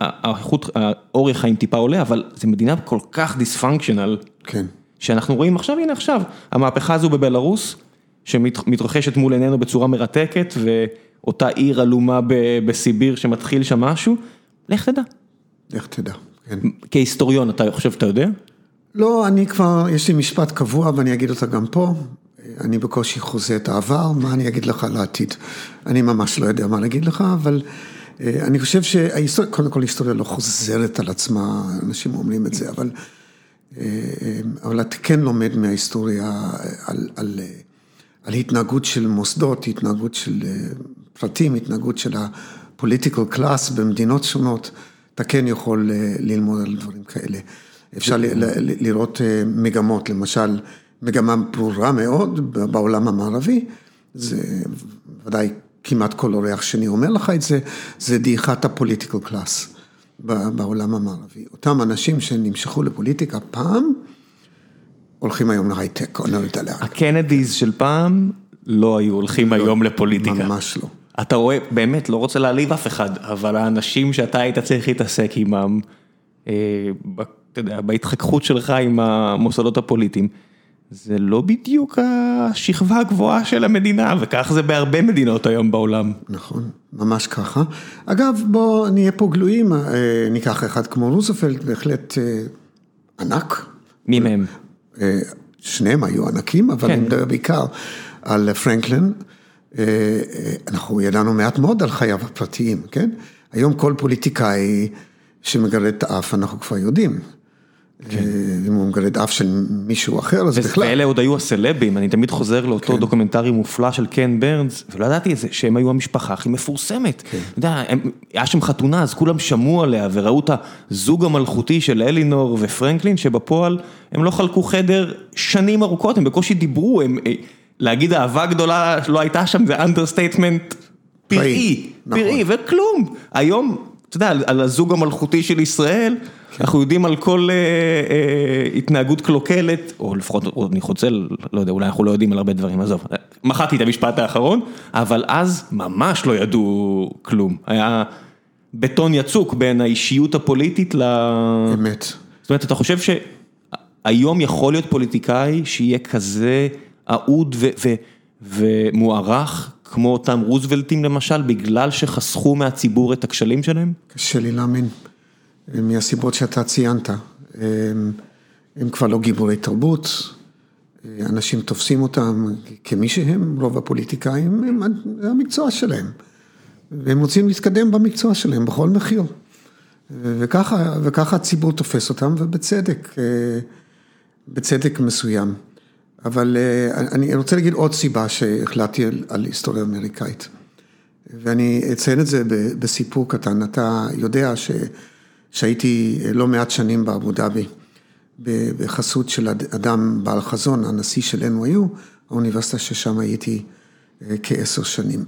האיכות, האורך חיים טיפה עולה, אבל זו מדינה כל כך דיספונקשיונל, כן. שאנחנו רואים עכשיו, הנה עכשיו, המהפכה הזו בבלארוס, שמתרחשת מול עינינו בצורה מרתקת, ואותה עיר עלומה בסיביר שמתחיל שם משהו, לך תדע. לך תדע. כן. כהיסטוריון, אתה חושב שאתה יודע? לא, אני כבר, יש לי משפט קבוע ואני אגיד אותה גם פה. אני בקושי חוזה את העבר, מה אני אגיד לך על העתיד? אני ממש לא יודע מה להגיד לך, אבל אה, אני חושב שההיסטוריה, קודם כל היסטוריה לא חוזרת על עצמה, אנשים אומרים את זה, אבל, אה, אה, אבל אתה כן לומד מההיסטוריה על, על, על התנהגות של מוסדות, התנהגות של פרטים, התנהגות של ה-political class במדינות שונות, אתה כן יכול ללמוד על דברים כאלה. אפשר לראות מגמות, למשל, מגמה ברורה מאוד בעולם המערבי, זה ודאי כמעט כל אורח שני אומר לך את זה, זה דעיכת הפוליטיקל קלאס בעולם המערבי. אותם אנשים שנמשכו לפוליטיקה פעם, הולכים היום להייטק, או לא יודע לאן. הקנדיז של פעם לא היו הולכים לא, היום לפוליטיקה. ממש לא. אתה רואה, באמת, לא רוצה להעליב אף אחד, אבל האנשים שאתה היית צריך להתעסק עימם, אה, אתה יודע, בהתחככות שלך עם המוסדות הפוליטיים. זה לא בדיוק השכבה הגבוהה של המדינה, וכך זה בהרבה מדינות היום בעולם. נכון, ממש ככה. אגב, בואו נהיה פה גלויים, אה, ניקח אחד כמו רוזוולט, בהחלט אה, ענק. מי מהם? שניהם היו ענקים, אבל כן. אני מדבר בעיקר על פרנקלין. אנחנו ידענו מעט מאוד על חייו הפרטיים, כן? היום כל פוליטיקאי שמגרד את האף, אנחנו כבר יודעים. כן. אם הוא מגרד אף של מישהו אחר, אז בכלל. ואלה עוד היו הסלבים, אני תמיד חוזר לאותו כן. דוקומנטרי מופלא של קן ברנס, ולא ידעתי את זה, שהם היו המשפחה הכי מפורסמת. כן. אתה יודע, היה שם חתונה, אז כולם שמעו עליה וראו את הזוג המלכותי של אלינור ופרנקלין, שבפועל הם לא חלקו חדר שנים ארוכות, הם בקושי דיברו, הם, אה, להגיד אהבה גדולה לא הייתה שם, זה understatement פראי, פראי, נכון. וכלום. היום, אתה יודע, על הזוג המלכותי של ישראל, אנחנו יודעים על כל אה, אה, התנהגות קלוקלת, או לפחות, אני חוצה, לא יודע, אולי אנחנו לא יודעים על הרבה דברים, עזוב. מחקתי את המשפט האחרון, אבל אז ממש לא ידעו כלום. היה בטון יצוק בין האישיות הפוליטית ל... אמת. זאת אומרת, אתה חושב שהיום יכול להיות פוליטיקאי שיהיה כזה אהוד ומוערך כמו אותם רוזוולטים למשל, בגלל שחסכו מהציבור את הכשלים שלהם? קשה לי להאמין. מהסיבות שאתה ציינת. הם, הם כבר לא גיבורי תרבות, אנשים תופסים אותם כמי שהם, רוב הפוליטיקאים, הם, זה המקצוע שלהם. והם רוצים להתקדם במקצוע שלהם בכל מחיר. וככה, וככה הציבור תופס אותם, ובצדק, בצדק מסוים. אבל אני רוצה להגיד עוד סיבה שהחלטתי על, היסטוריה אמריקאית. ואני אציין את זה בסיפור קטן. אתה יודע ש... שהייתי לא מעט שנים באבו דאבי, בחסות של אדם בעל חזון, הנשיא של NYU, האוניברסיטה ששם הייתי אה, כעשר שנים.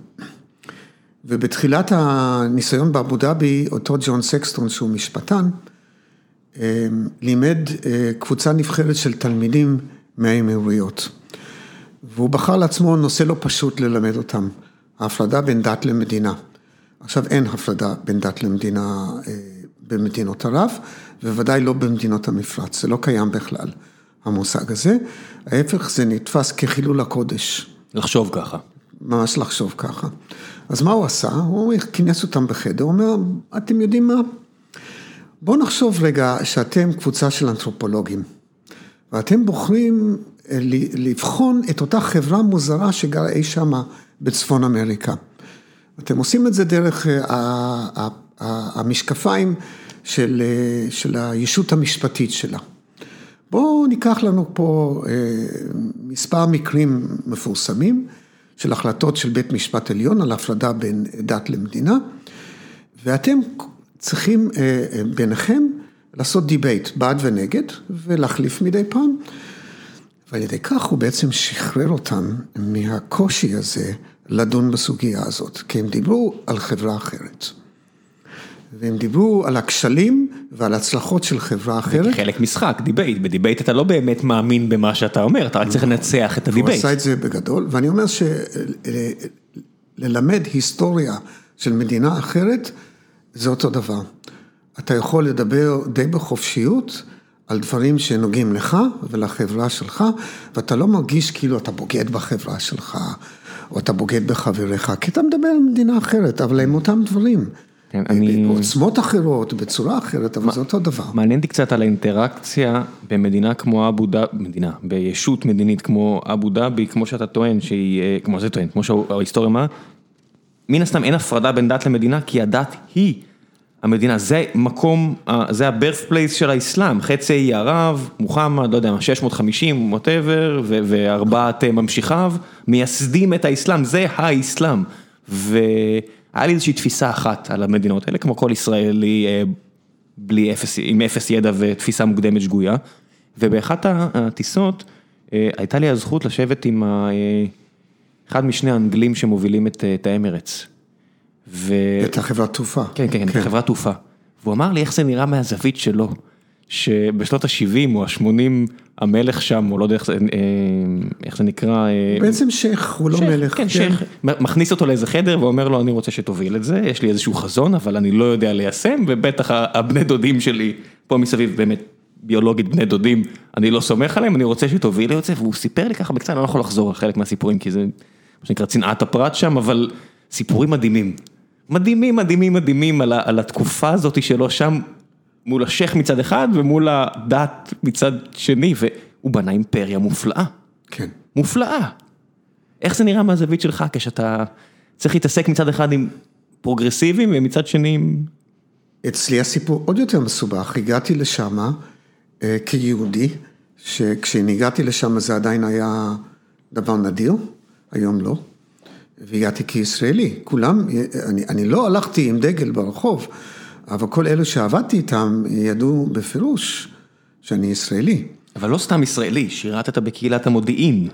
ובתחילת הניסיון באבו דאבי, אותו ג'ון סקסטון, שהוא משפטן, אה, לימד אה, קבוצה נבחרת של תלמידים מהאמירויות. והוא בחר לעצמו נושא לא פשוט ללמד אותם, ההפרדה בין דת למדינה. עכשיו אין הפרדה בין דת למדינה במדינות ערב, ובוודאי לא במדינות המפרץ, זה לא קיים בכלל, המושג הזה. ההפך, זה נתפס כחילול הקודש. לחשוב ככה. ממש לחשוב ככה. אז מה הוא עשה? הוא כינס אותם בחדר, הוא אומר, אתם יודעים מה? בואו נחשוב רגע שאתם קבוצה של אנתרופולוגים, ואתם בוחרים אה, לבחון את אותה חברה מוזרה שגרה אי שמה בצפון אמריקה. אתם עושים את זה דרך אה, המשקפיים של, של הישות המשפטית שלה. בואו ניקח לנו פה אה, מספר מקרים מפורסמים של החלטות של בית משפט עליון על הפרדה בין דת למדינה, ואתם צריכים אה, אה, ביניכם לעשות debate בעד ונגד ולהחליף מדי פעם. ועל ידי כך הוא בעצם שחרר אותם מהקושי הזה לדון בסוגיה הזאת, כי הם דיברו על חברה אחרת. והם דיברו על הכשלים ועל הצלחות של חברה אחרת. חלק משחק, debate, ב debate אתה לא באמת מאמין במה שאתה אומר, אתה רק צריך לנצח את ה debate. הוא עשה את זה בגדול, ואני אומר שללמד היסטוריה של מדינה אחרת, זה אותו דבר. אתה יכול לדבר די בחופשיות על דברים שנוגעים לך ולחברה שלך, ואתה לא מרגיש כאילו אתה בוגד בחברה שלך, או אתה בוגד בחבריך, כי אתה מדבר על מדינה אחרת, אבל הם אותם דברים. כן, אני... בעוצמות אחרות, בצורה אחרת, אבל זה אותו דבר. מעניין אותי קצת על האינטראקציה במדינה כמו אבו דאבי, מדינה, בישות מדינית כמו אבו דאבי, כמו שאתה טוען שהיא, אה, כמו זה טוען, כמו שההיסטוריה אמרה, מן הסתם אין הפרדה בין דת למדינה, כי הדת היא המדינה, זה מקום, זה ה-birth place של האסלאם, חצי האי ערב, מוחמד, לא יודע מה, 650, whatever, וארבעת אה, ממשיכיו, מייסדים את האסלאם, זה האסלאם. והיה לי איזושהי תפיסה אחת על המדינות האלה, כמו כל ישראלי, אה, בלי אפס, עם אפס ידע ותפיסה מוקדמת שגויה. ובאחת הטיסות אה, הייתה לי הזכות לשבת עם אחד משני האנגלים שמובילים את האמרץ. ו... את החברת תעופה. כן, כן, כן, את החברת תעופה. והוא אמר לי איך זה נראה מהזווית שלו, שבשנות ה-70 או ה-80 המלך שם, או לא יודע איך זה, אה, איך זה נקרא. אה, בעצם שייח, הוא לא מלך. כן, שייח, מכניס אותו לאיזה חדר ואומר לו אני רוצה שתוביל את זה, יש לי איזשהו חזון, אבל אני לא יודע ליישם, ובטח הבני דודים שלי פה מסביב באמת. ביולוגית בני דודים, אני לא סומך עליהם, אני רוצה שתוביל את זה, והוא סיפר לי ככה בקצת, אני לא יכול לחזור על חלק מהסיפורים, כי זה מה שנקרא צנעת הפרט שם, אבל סיפורים מדהימים. מדהימים, מדהימים, מדהימים על על התקופה הזאת שלו שם מול השייח מצד אחד ומול הדת מצד שני, והוא בנה אימפריה מופלאה. כן. מופלאה. איך זה נראה מהזווית שלך כשאתה צריך להתעסק מצד אחד עם פרוגרסיבים ומצד שני עם... אצלי הסיפור עוד יותר מסובך, הגעתי לשם אה, כיהודי, שכשהגעתי לשם זה עדיין היה דבר נדיר, היום לא. והגעתי כישראלי, כולם, אני, אני לא הלכתי עם דגל ברחוב, אבל כל אלו שעבדתי איתם ידעו בפירוש שאני ישראלי. אבל לא סתם ישראלי, שירתת בקהילת המודיעין.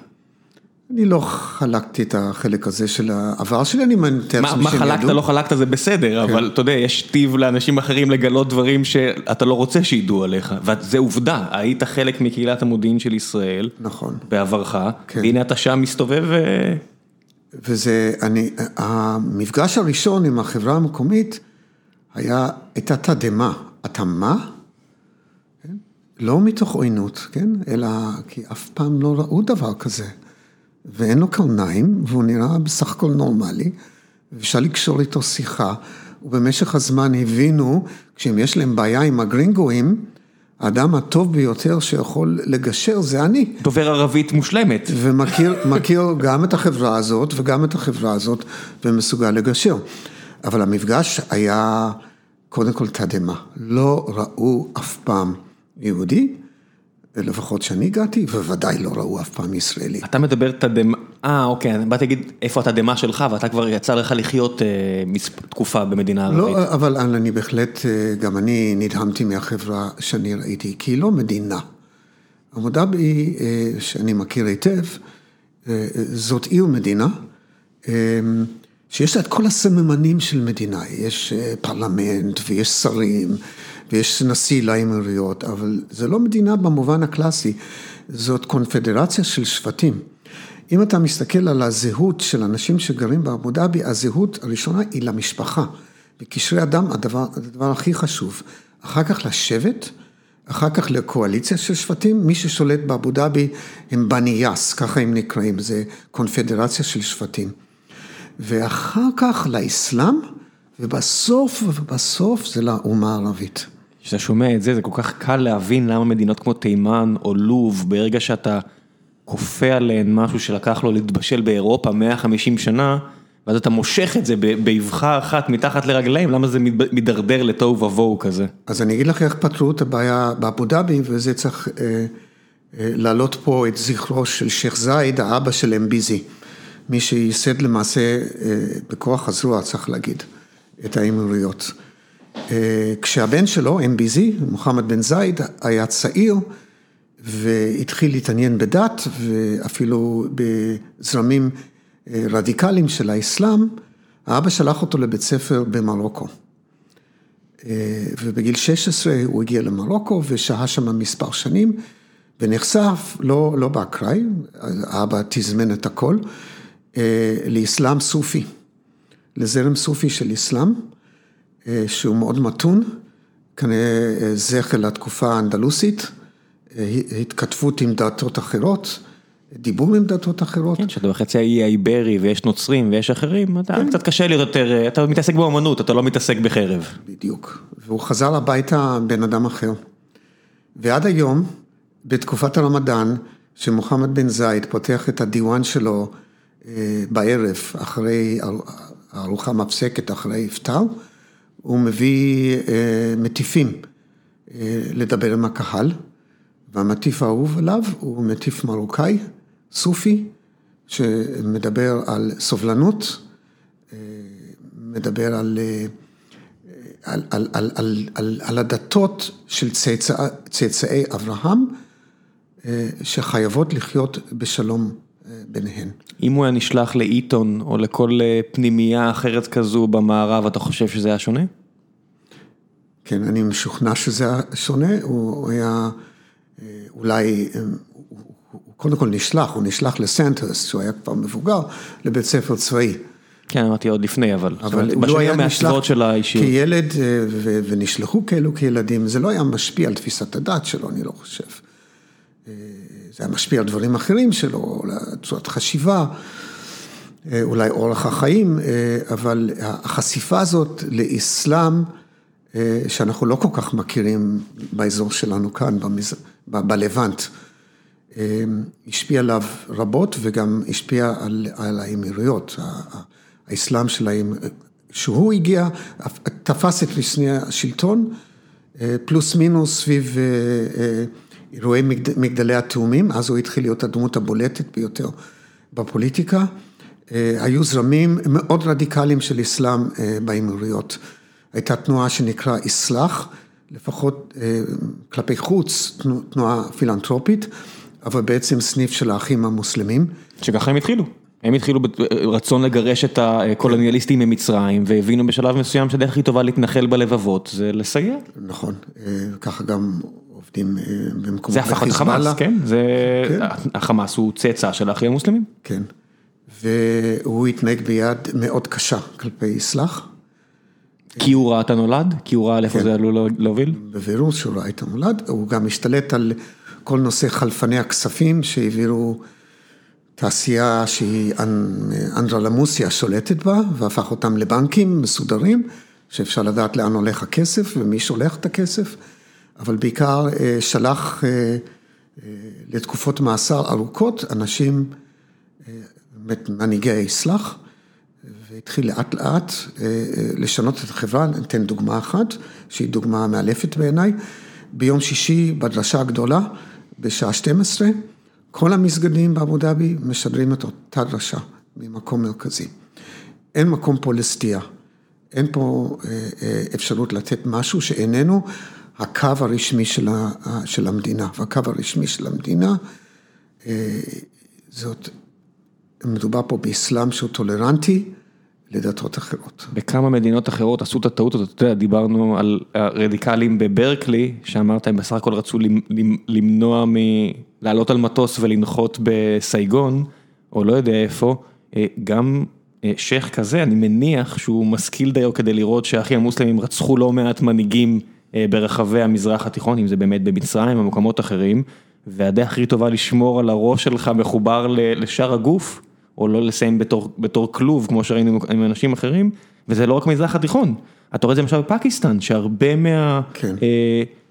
אני לא חלקתי את החלק הזה של העבר שלי, אני מתאר לעצמי שהם ידעו. מה חלקת, לא חלקת זה בסדר, כן. אבל אתה יודע, יש טיב לאנשים אחרים לגלות דברים שאתה לא רוצה שידעו עליך, וזה עובדה, היית חלק מקהילת המודיעין של ישראל. נכון. בעברך, כן. והנה אתה שם מסתובב ו... וזה, אני, המפגש הראשון עם החברה המקומית היה, הייתה תדהמה. אתה מה? כן? לא מתוך עוינות, כן? אלא כי אף פעם לא ראו דבר כזה. ואין לו קרניים, והוא נראה בסך הכל נורמלי, ואפשר לקשור איתו שיחה. ובמשך הזמן הבינו, כשאם יש להם בעיה עם הגרינגואים, האדם הטוב ביותר שיכול לגשר זה אני. דובר ערבית מושלמת. ומכיר גם את החברה הזאת וגם את החברה הזאת ומסוגל לגשר. אבל המפגש היה קודם כל תדהמה. לא ראו אף פעם יהודי, לפחות שאני הגעתי, ובוודאי לא ראו אף פעם ישראלי. אתה מדבר תדהמה, אה אוקיי, אני באתי להגיד איפה התדהמה שלך, ואתה כבר יצא לך לחיות אה, תקופה במדינה ערבית. לא, אבל אני בהחלט, אה, גם אני נדהמתי מהחברה שאני ראיתי, כי היא לא מדינה. אבו דאבי, אה, שאני מכיר היטב, אה, זאת עיר מדינה, אה, שיש לה את כל הסממנים של מדינה, יש פרלמנט ויש שרים. ויש נשיא לאמירויות, אבל זה לא מדינה במובן הקלאסי, זאת קונפדרציה של שבטים. אם אתה מסתכל על הזהות של אנשים שגרים באבו דאבי, הזהות הראשונה היא למשפחה. בקשרי אדם הדבר, הדבר הכי חשוב. אחר כך לשבט, אחר כך לקואליציה של שבטים, מי ששולט באבו דאבי הם בני יאס, ככה הם נקראים, זה קונפדרציה של שבטים. ואחר כך לאסלאם, ובסוף, ובסוף זה לאומה הערבית. כשאתה שומע את זה, זה כל כך קל להבין למה מדינות כמו תימן או לוב, ברגע שאתה כופה עליהן משהו שלקח לו להתבשל באירופה 150 שנה, ואז אתה מושך את זה באבחה אחת מתחת לרגליים, למה זה מידרדר לתוהו ובוהו כזה? אז אני אגיד לך איך פתרו את הבעיה באבו דאבי, וזה צריך אה, אה, להעלות פה את זכרו של שייח' זייד, האבא של אמביזי, מי שייסד למעשה אה, בכוח הזרוע, צריך להגיד, את האמירויות. אה, כשהבן שלו, MBZ, מוחמד בן זייד, היה צעיר והתחיל להתעניין בדת ואפילו בזרמים אה, רדיקליים של האסלאם, האבא שלח אותו לבית ספר במרוקו. אה, ובגיל 16 הוא הגיע למרוקו ושהה שם מספר שנים ונחשף, לא, לא באקראי, האבא תזמן את הכל, לאסלאם סופי, לזרם סופי של אסלאם. אה, שהוא מאוד מתון, כנראה אה, זכר לתקופה האנדלוסית, אה, התכתבות עם דתות אחרות, דיבור עם דתות אחרות. כן, שאתה בחצי האי האיברי ויש נוצרים ויש אחרים, אתה קצת קשה להיות יותר, אתה מתעסק באמנות, אתה לא מתעסק בחרב. בדיוק. והוא חזר הביתה בן אדם אחר. ועד היום, בתקופת הרמדאן, שמוחמד בן זייד פותח את הדיוואן שלו אה, בערב, אחרי ארוחה מפסקת, אחרי iftar, הוא מביא אה, מטיפים אה, לדבר עם הקהל, והמטיף האהוב עליו הוא מטיף מרוקאי, סופי, שמדבר על סובלנות, מדבר על, על, על, על, על, על, על הדתות של צאצא, צאצאי אברהם, שחייבות לחיות בשלום ביניהן. אם הוא היה נשלח לאיתון או לכל פנימייה אחרת כזו במערב, אתה חושב שזה היה שונה? כן, אני משוכנע שזה היה שונה, הוא היה אולי, הוא קודם כל נשלח, הוא נשלח לסנטרס, שהוא היה כבר מבוגר, לבית ספר צבאי. כן, אמרתי עוד לפני, אבל, אבל הוא לא היה נשלח של האישיות. כילד, ונשלחו כאלו כילדים, זה לא היה משפיע על תפיסת הדת שלו, אני לא חושב. זה היה משפיע על דברים אחרים שלו, על צורת חשיבה, אולי אורח החיים, אבל החשיפה הזאת לאסלאם, שאנחנו לא כל כך מכירים באזור שלנו כאן, בלבנט, השפיע עליו רבות וגם השפיע על, על האמירויות, האסלאם שלהם, שהוא הגיע, תפס את רסני השלטון, פלוס מינוס סביב אירועי מגדלי התאומים, אז הוא התחיל להיות הדמות הבולטת ביותר בפוליטיקה. היו זרמים מאוד רדיקליים של אסלאם באמירויות. הייתה תנועה שנקרא אסלאח, לפחות כלפי חוץ, תנועה פילנטרופית, אבל בעצם סניף של האחים המוסלמים. שככה הם התחילו. הם התחילו ברצון לגרש את הקולוניאליסטים ממצרים, והבינו בשלב מסוים שהדרך הכי טובה להתנחל בלבבות זה לסייע. נכון, ככה גם עובדים במקומות זה הפך את החמאס, כן? החמאס הוא צאצא של האחים המוסלמים. כן, והוא התנהג ביד מאוד קשה כלפי אסלאח. כי הוא ראה את הנולד? כי הוא ראה לאיפה זה עלול להוביל? בבירור שהוא ראה את הנולד, הוא גם השתלט על כל נושא חלפני הכספים שהעבירו תעשייה שהיא אנדרלמוסיה שולטת בה, והפך אותם לבנקים מסודרים, שאפשר לדעת לאן הולך הכסף ומי שולח את הכסף, אבל בעיקר שלח לתקופות מאסר ארוכות אנשים, מנהיגי האסלאח, והתחיל לאט לאט לשנות את החברה, ניתן דוגמה אחת, שהיא דוגמה מאלפת בעיניי, ביום שישי בדרשה הגדולה, בשעה 12, כל המסגדים באבו דאבי משדרים את אותה דרשה ממקום מרכזי. אין מקום פה לסטייה, אין פה אפשרות לתת משהו שאיננו הקו הרשמי של המדינה, והקו הרשמי של המדינה, זאת, מדובר פה באסלאם שהוא טולרנטי לדתות אחרות. בכמה מדינות אחרות עשו את הטעות הזאת, אתה יודע, דיברנו על הרדיקלים בברקלי, שאמרת הם בסך הכל רצו למנוע מלעלות על מטוס ולנחות בסייגון, או לא יודע איפה, גם שייח כזה, אני מניח שהוא משכיל דיו כדי לראות שהאחים המוסלמים רצחו לא מעט מנהיגים ברחבי המזרח התיכון, אם זה באמת במצרים ומקומות אחרים, והדרך הכי טובה לשמור על הראש שלך מחובר לשאר הגוף, או לא לסיים בתור בתור כלוב, כמו שראינו עם אנשים אחרים, וזה לא רק מזרח התיכון, אתה רואה את זה למשל בפקיסטן, שהרבה מה... כן.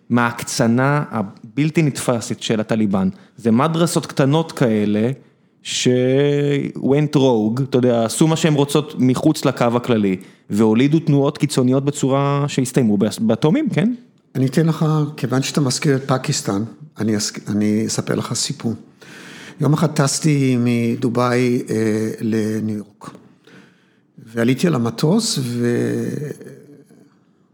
מההקצנה הבלתי נתפסת של הטליבן, זה מדרסות קטנות כאלה, ש-went rogue, אתה יודע, עשו מה שהם רוצות מחוץ לקו הכללי, והולידו תנועות קיצוניות בצורה שהסתיימו באטומים, כן? אני אתן לך, כיוון שאתה מזכיר את פקיסטן, אני אספר לך סיפור. יום אחד טסתי מדובאי לניו יורק, ועליתי על המטוס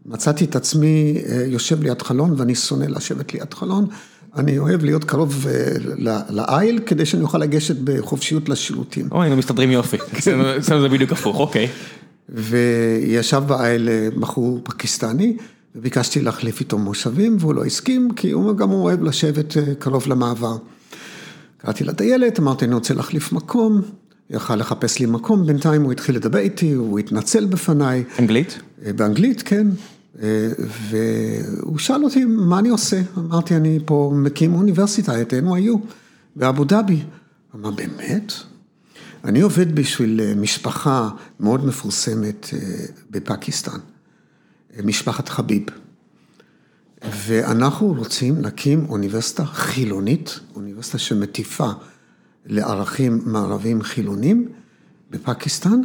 ומצאתי את עצמי יושב ליד חלון, ואני שונא לשבת ליד חלון, אני אוהב להיות קרוב לעיל, כדי שאני אוכל לגשת בחופשיות לשירותים. אוי, היינו מסתדרים יופי, אצלנו זה בדיוק הפוך, אוקיי. וישב בעיל בחור פקיסטני, וביקשתי להחליף איתו מושבים, והוא לא הסכים, כי הוא גם אוהב לשבת קרוב למעבר. קראתי לטיילת, אמרתי, אני רוצה להחליף מקום, היא הלכה לחפש לי מקום, בינתיים הוא התחיל לדבר איתי, הוא התנצל בפניי. אנגלית? באנגלית, כן. והוא שאל אותי, מה אני עושה? אמרתי, אני פה מקים אוניברסיטה, את NYU, באבו דאבי. אמר, באמת? אני עובד בשביל אה, משפחה מאוד מפורסמת אה, בפקיסטן, אה, משפחת חביב. ואנחנו רוצים להקים אוניברסיטה חילונית, אוניברסיטה שמטיפה לערכים מערביים חילונים בפקיסטן.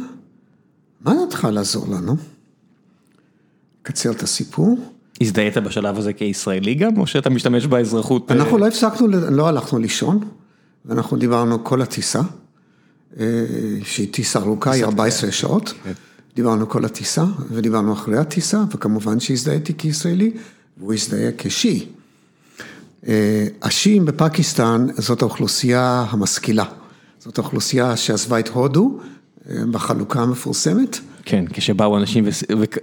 מה דעתך לעזור לנו? קצר את הסיפור. הזדהית בשלב הזה כישראלי גם, או שאתה משתמש באזרחות? אנחנו לא הפסקנו, לא הלכנו לישון, ואנחנו דיברנו כל הטיסה, שהיא טיסה ארוכה, היא 14 שעות. כן. דיברנו כל הטיסה, ודיברנו אחרי הטיסה, וכמובן שהזדהיתי כישראלי, והוא הזדהה כשיעי. השיעים בפקיסטן זאת האוכלוסייה המשכילה. זאת האוכלוסייה שעזבה את הודו בחלוקה המפורסמת. כן, כשבאו אנשים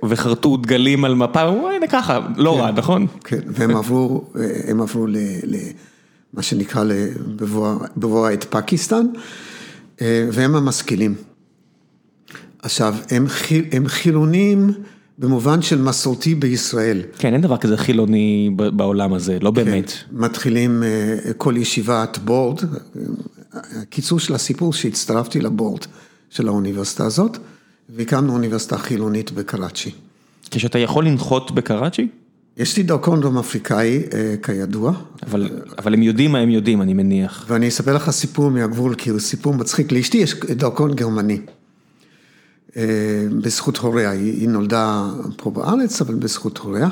וחרטו דגלים על מפה, הנה ככה, לא רע, נכון? כן, והם עברו, הם עברו למה שנקרא בבוא העת פקיסטן, והם המשכילים. עכשיו, הם חילונים במובן של מסורתי בישראל. כן, אין דבר כזה חילוני בעולם הזה, לא באמת. כן, מתחילים כל ישיבת בורד, קיצור של הסיפור שהצטרפתי לבורד של האוניברסיטה הזאת, והקמנו אוניברסיטה חילונית בקראצ'י. כשאתה יכול לנחות בקראצ'י? יש לי דרכון דרום אפריקאי, כידוע. אבל, אבל הם יודעים מה הם יודעים, אני מניח. ואני אספר לך סיפור מהגבול, כי הוא סיפור מצחיק. לאשתי יש דרכון גרמני. בזכות הוריה, היא נולדה פה בארץ, אבל בזכות הוריה.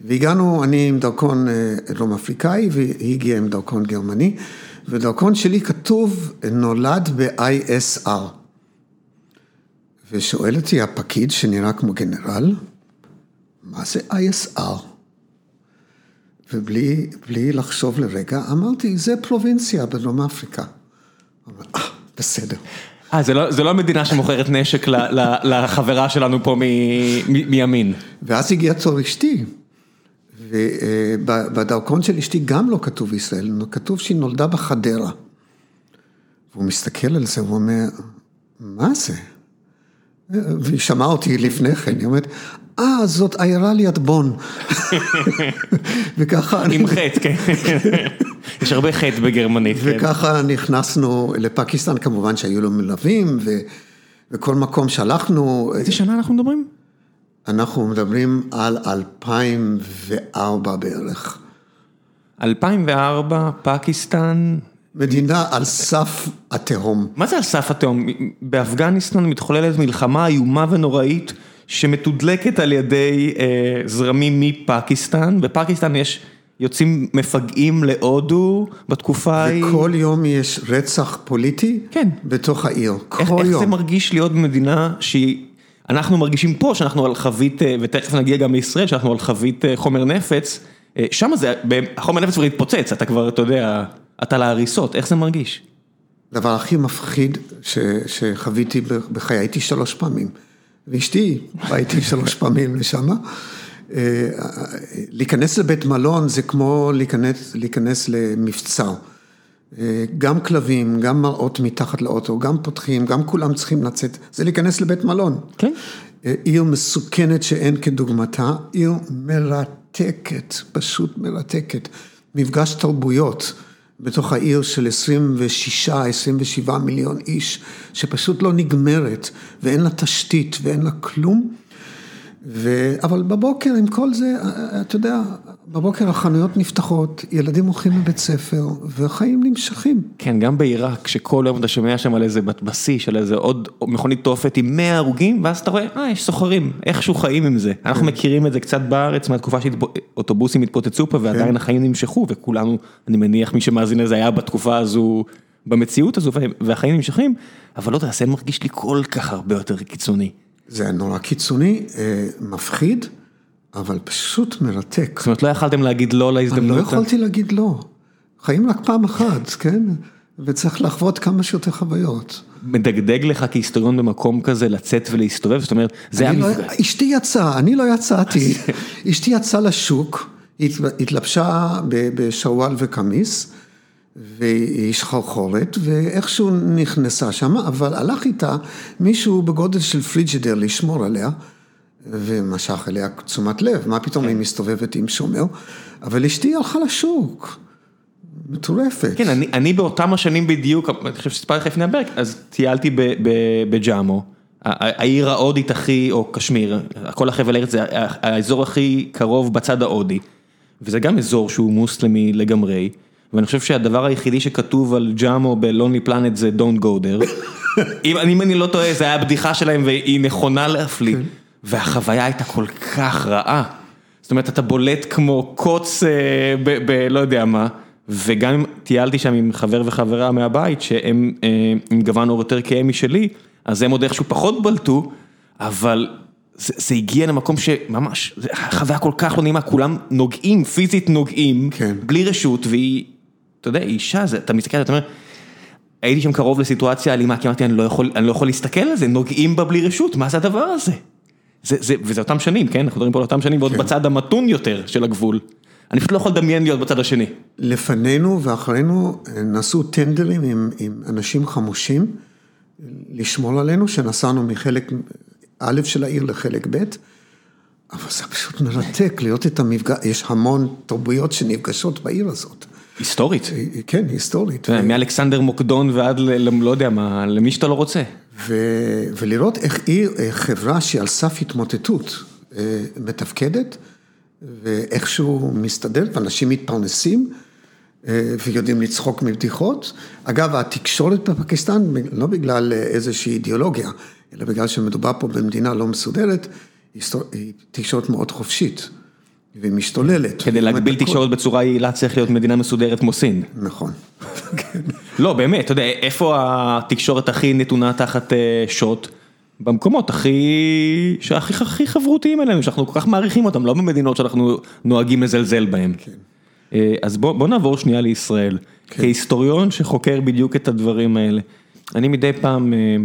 והגענו, אני עם דרכון דרום אפריקאי, והיא הגיעה עם דרכון גרמני. ודרכון שלי כתוב, נולד ב-ISR. ושואל אותי הפקיד שנראה כמו גנרל, מה זה ISR? ובלי לחשוב לרגע, אמרתי, זה פרובינציה בדרום אפריקה. אמר, אה, בסדר. אה, זה לא מדינה שמוכרת נשק לחברה שלנו פה מימין. ואז הגיע תור אשתי, ובדרכון של אשתי גם לא כתוב ישראל, כתוב שהיא נולדה בחדרה. והוא מסתכל על זה, הוא אומר, מה זה? והיא שמעה אותי לפני כן, היא אומרת, אה, זאת עיירה ליד בון. וככה... עם חטא, כן. יש הרבה חטא בגרמנית. כן. וככה נכנסנו לפקיסטן, כמובן שהיו לו מלווים, וכל מקום שהלכנו... איזה שנה אנחנו מדברים? אנחנו מדברים על 2004 בערך. 2004, פקיסטן. מדינה על סף התהום. מה זה על סף התהום? באפגניסטן מתחוללת מלחמה איומה ונוראית שמתודלקת על ידי אה, זרמים מפקיסטן, בפקיסטן יש יוצאים מפגעים להודו בתקופה ההיא. וכל יום יש רצח פוליטי? כן. בתוך העיר, כל איך, יום. איך זה מרגיש להיות במדינה שהיא, אנחנו מרגישים פה שאנחנו על חבית, ותכף נגיע גם לישראל, שאנחנו על חבית חומר נפץ, שם זה, החומר נפץ כבר התפוצץ, אתה כבר, אתה יודע... אתה להריסות, איך זה מרגיש? הדבר הכי מפחיד ש, שחוויתי בחיי, הייתי שלוש פעמים, ואשתי באה איתי שלוש פעמים לשם. להיכנס לבית מלון זה כמו להיכנס, להיכנס למבצר. גם כלבים, גם מראות מתחת לאוטו, גם פותחים, גם כולם צריכים לצאת, זה להיכנס לבית מלון. כן. עיר מסוכנת שאין כדוגמתה, עיר מרתקת, פשוט מרתקת. מפגש תרבויות. בתוך העיר של 26-27 מיליון איש, שפשוט לא נגמרת, ואין לה תשתית ואין לה כלום. ו... אבל בבוקר עם כל זה, אתה יודע, בבוקר החנויות נפתחות, ילדים הולכים לבית ספר, והחיים נמשכים. כן, גם בעיראק, שכל יום אתה שומע שם על איזה בשיא של איזה עוד מכונית תופת עם 100 הרוגים, ואז אתה רואה, אה, יש סוחרים, איכשהו חיים עם זה. אנחנו מכירים את זה קצת בארץ, מהתקופה שאוטובוסים התפוצצו פה, ועדיין החיים נמשכו, וכולנו, אני מניח, מי שמאזין לזה היה בתקופה הזו, במציאות הזו, והחיים נמשכים, אבל לא יודע, זה מרגיש לי כל כך הרבה יותר קיצוני. זה נורא קיצוני, מפחיד, אבל פשוט מרתק. זאת אומרת, לא יכלתם להגיד לא להזדמנות? אני לא יכולתי להגיד לא. חיים רק פעם אחת, כן? וצריך לחוות כמה שיותר חוויות. מדגדג לך כהיסטוריון במקום כזה לצאת ולהסתובב? זאת אומרת, זה המפגש. לא, אשתי יצאה, אני לא יצאתי. אשתי יצאה לשוק, התלבשה בשרוואל וקמיס. והיא שחרחורת, ואיכשהו נכנסה שם, אבל הלך איתה מישהו בגודל של פריג'ידר לשמור עליה, ומשך אליה תשומת לב, מה פתאום היא מסתובבת עם שומר, אבל אשתי הלכה לשוק, מטורפת. כן, אני, אני באותם השנים בדיוק, אני חושב שסיפרתי לך לפני הפרק, אז טיילתי בג'אמו, העיר ההודית הכי, או קשמיר, כל החבל ארץ זה האזור הכי קרוב בצד ההודי, וזה גם אזור שהוא מוסלמי לגמרי, ואני חושב שהדבר היחידי שכתוב על ג'אמו ב-Lonely Planet זה Don't go there, אם, אם אני לא טועה, זה היה הבדיחה שלהם והיא נכונה להפליא, כן. והחוויה הייתה כל כך רעה. זאת אומרת, אתה בולט כמו קוץ ב... לא יודע מה. וגם אם טיילתי שם עם חבר וחברה מהבית, שהם אה, עם גוון אור יותר כהה משלי, אז הם עוד איכשהו פחות בלטו, אבל זה, זה הגיע למקום שממש, חוויה כל כך לא נעימה, כולם נוגעים, פיזית נוגעים, כן. בלי רשות, והיא, אתה יודע, אישה, זה, אתה מסתכל, אתה אומר, הייתי שם קרוב לסיטואציה אלימה, כי אמרתי, אני לא יכול, אני לא יכול להסתכל על זה, נוגעים בה בלי רשות, מה זה הדבר הזה? זה, זה, וזה אותם שנים, כן? אנחנו מדברים פה על אותם שנים, ועוד כן. בצד המתון יותר של הגבול. אני פשוט לא יכול לדמיין להיות בצד השני. לפנינו ואחרינו נעשו טנדרים עם, עם אנשים חמושים, לשמור עלינו, שנסענו מחלק א' של העיר לחלק ב', אבל זה פשוט מרתק להיות את המפגש, יש המון תרבויות שנפגשות בעיר הזאת. היסטורית. כן, היסטורית. מאלכסנדר מוקדון ועד ל... לא יודע מה, למי שאתה לא רוצה. ו... ולראות איך עיר, חברה שהיא על סף התמוטטות אה, מתפקדת. ואיכשהו מסתדר, ואנשים מתפרנסים אה, ויודעים לצחוק מבדיחות. אגב, התקשורת בפקיסטן, לא בגלל איזושהי אידיאולוגיה, אלא בגלל שמדובר פה במדינה לא מסודרת, היא תקשורת מאוד חופשית. והיא משתוללת. כדי להגביל תקשורת בצורה יעילה צריך להיות מדינה מסודרת כמו סין. נכון. לא, באמת, אתה יודע, איפה התקשורת הכי נתונה תחת אה, שוט? במקומות הכי, שהכי הכי חברותיים אלינו, שאנחנו כל כך מעריכים אותם, לא במדינות שאנחנו נוהגים לזלזל בהם. כן. אה, אז בוא, בוא נעבור שנייה לישראל. כן. כהיסטוריון שחוקר בדיוק את הדברים האלה. אני מדי פעם אה,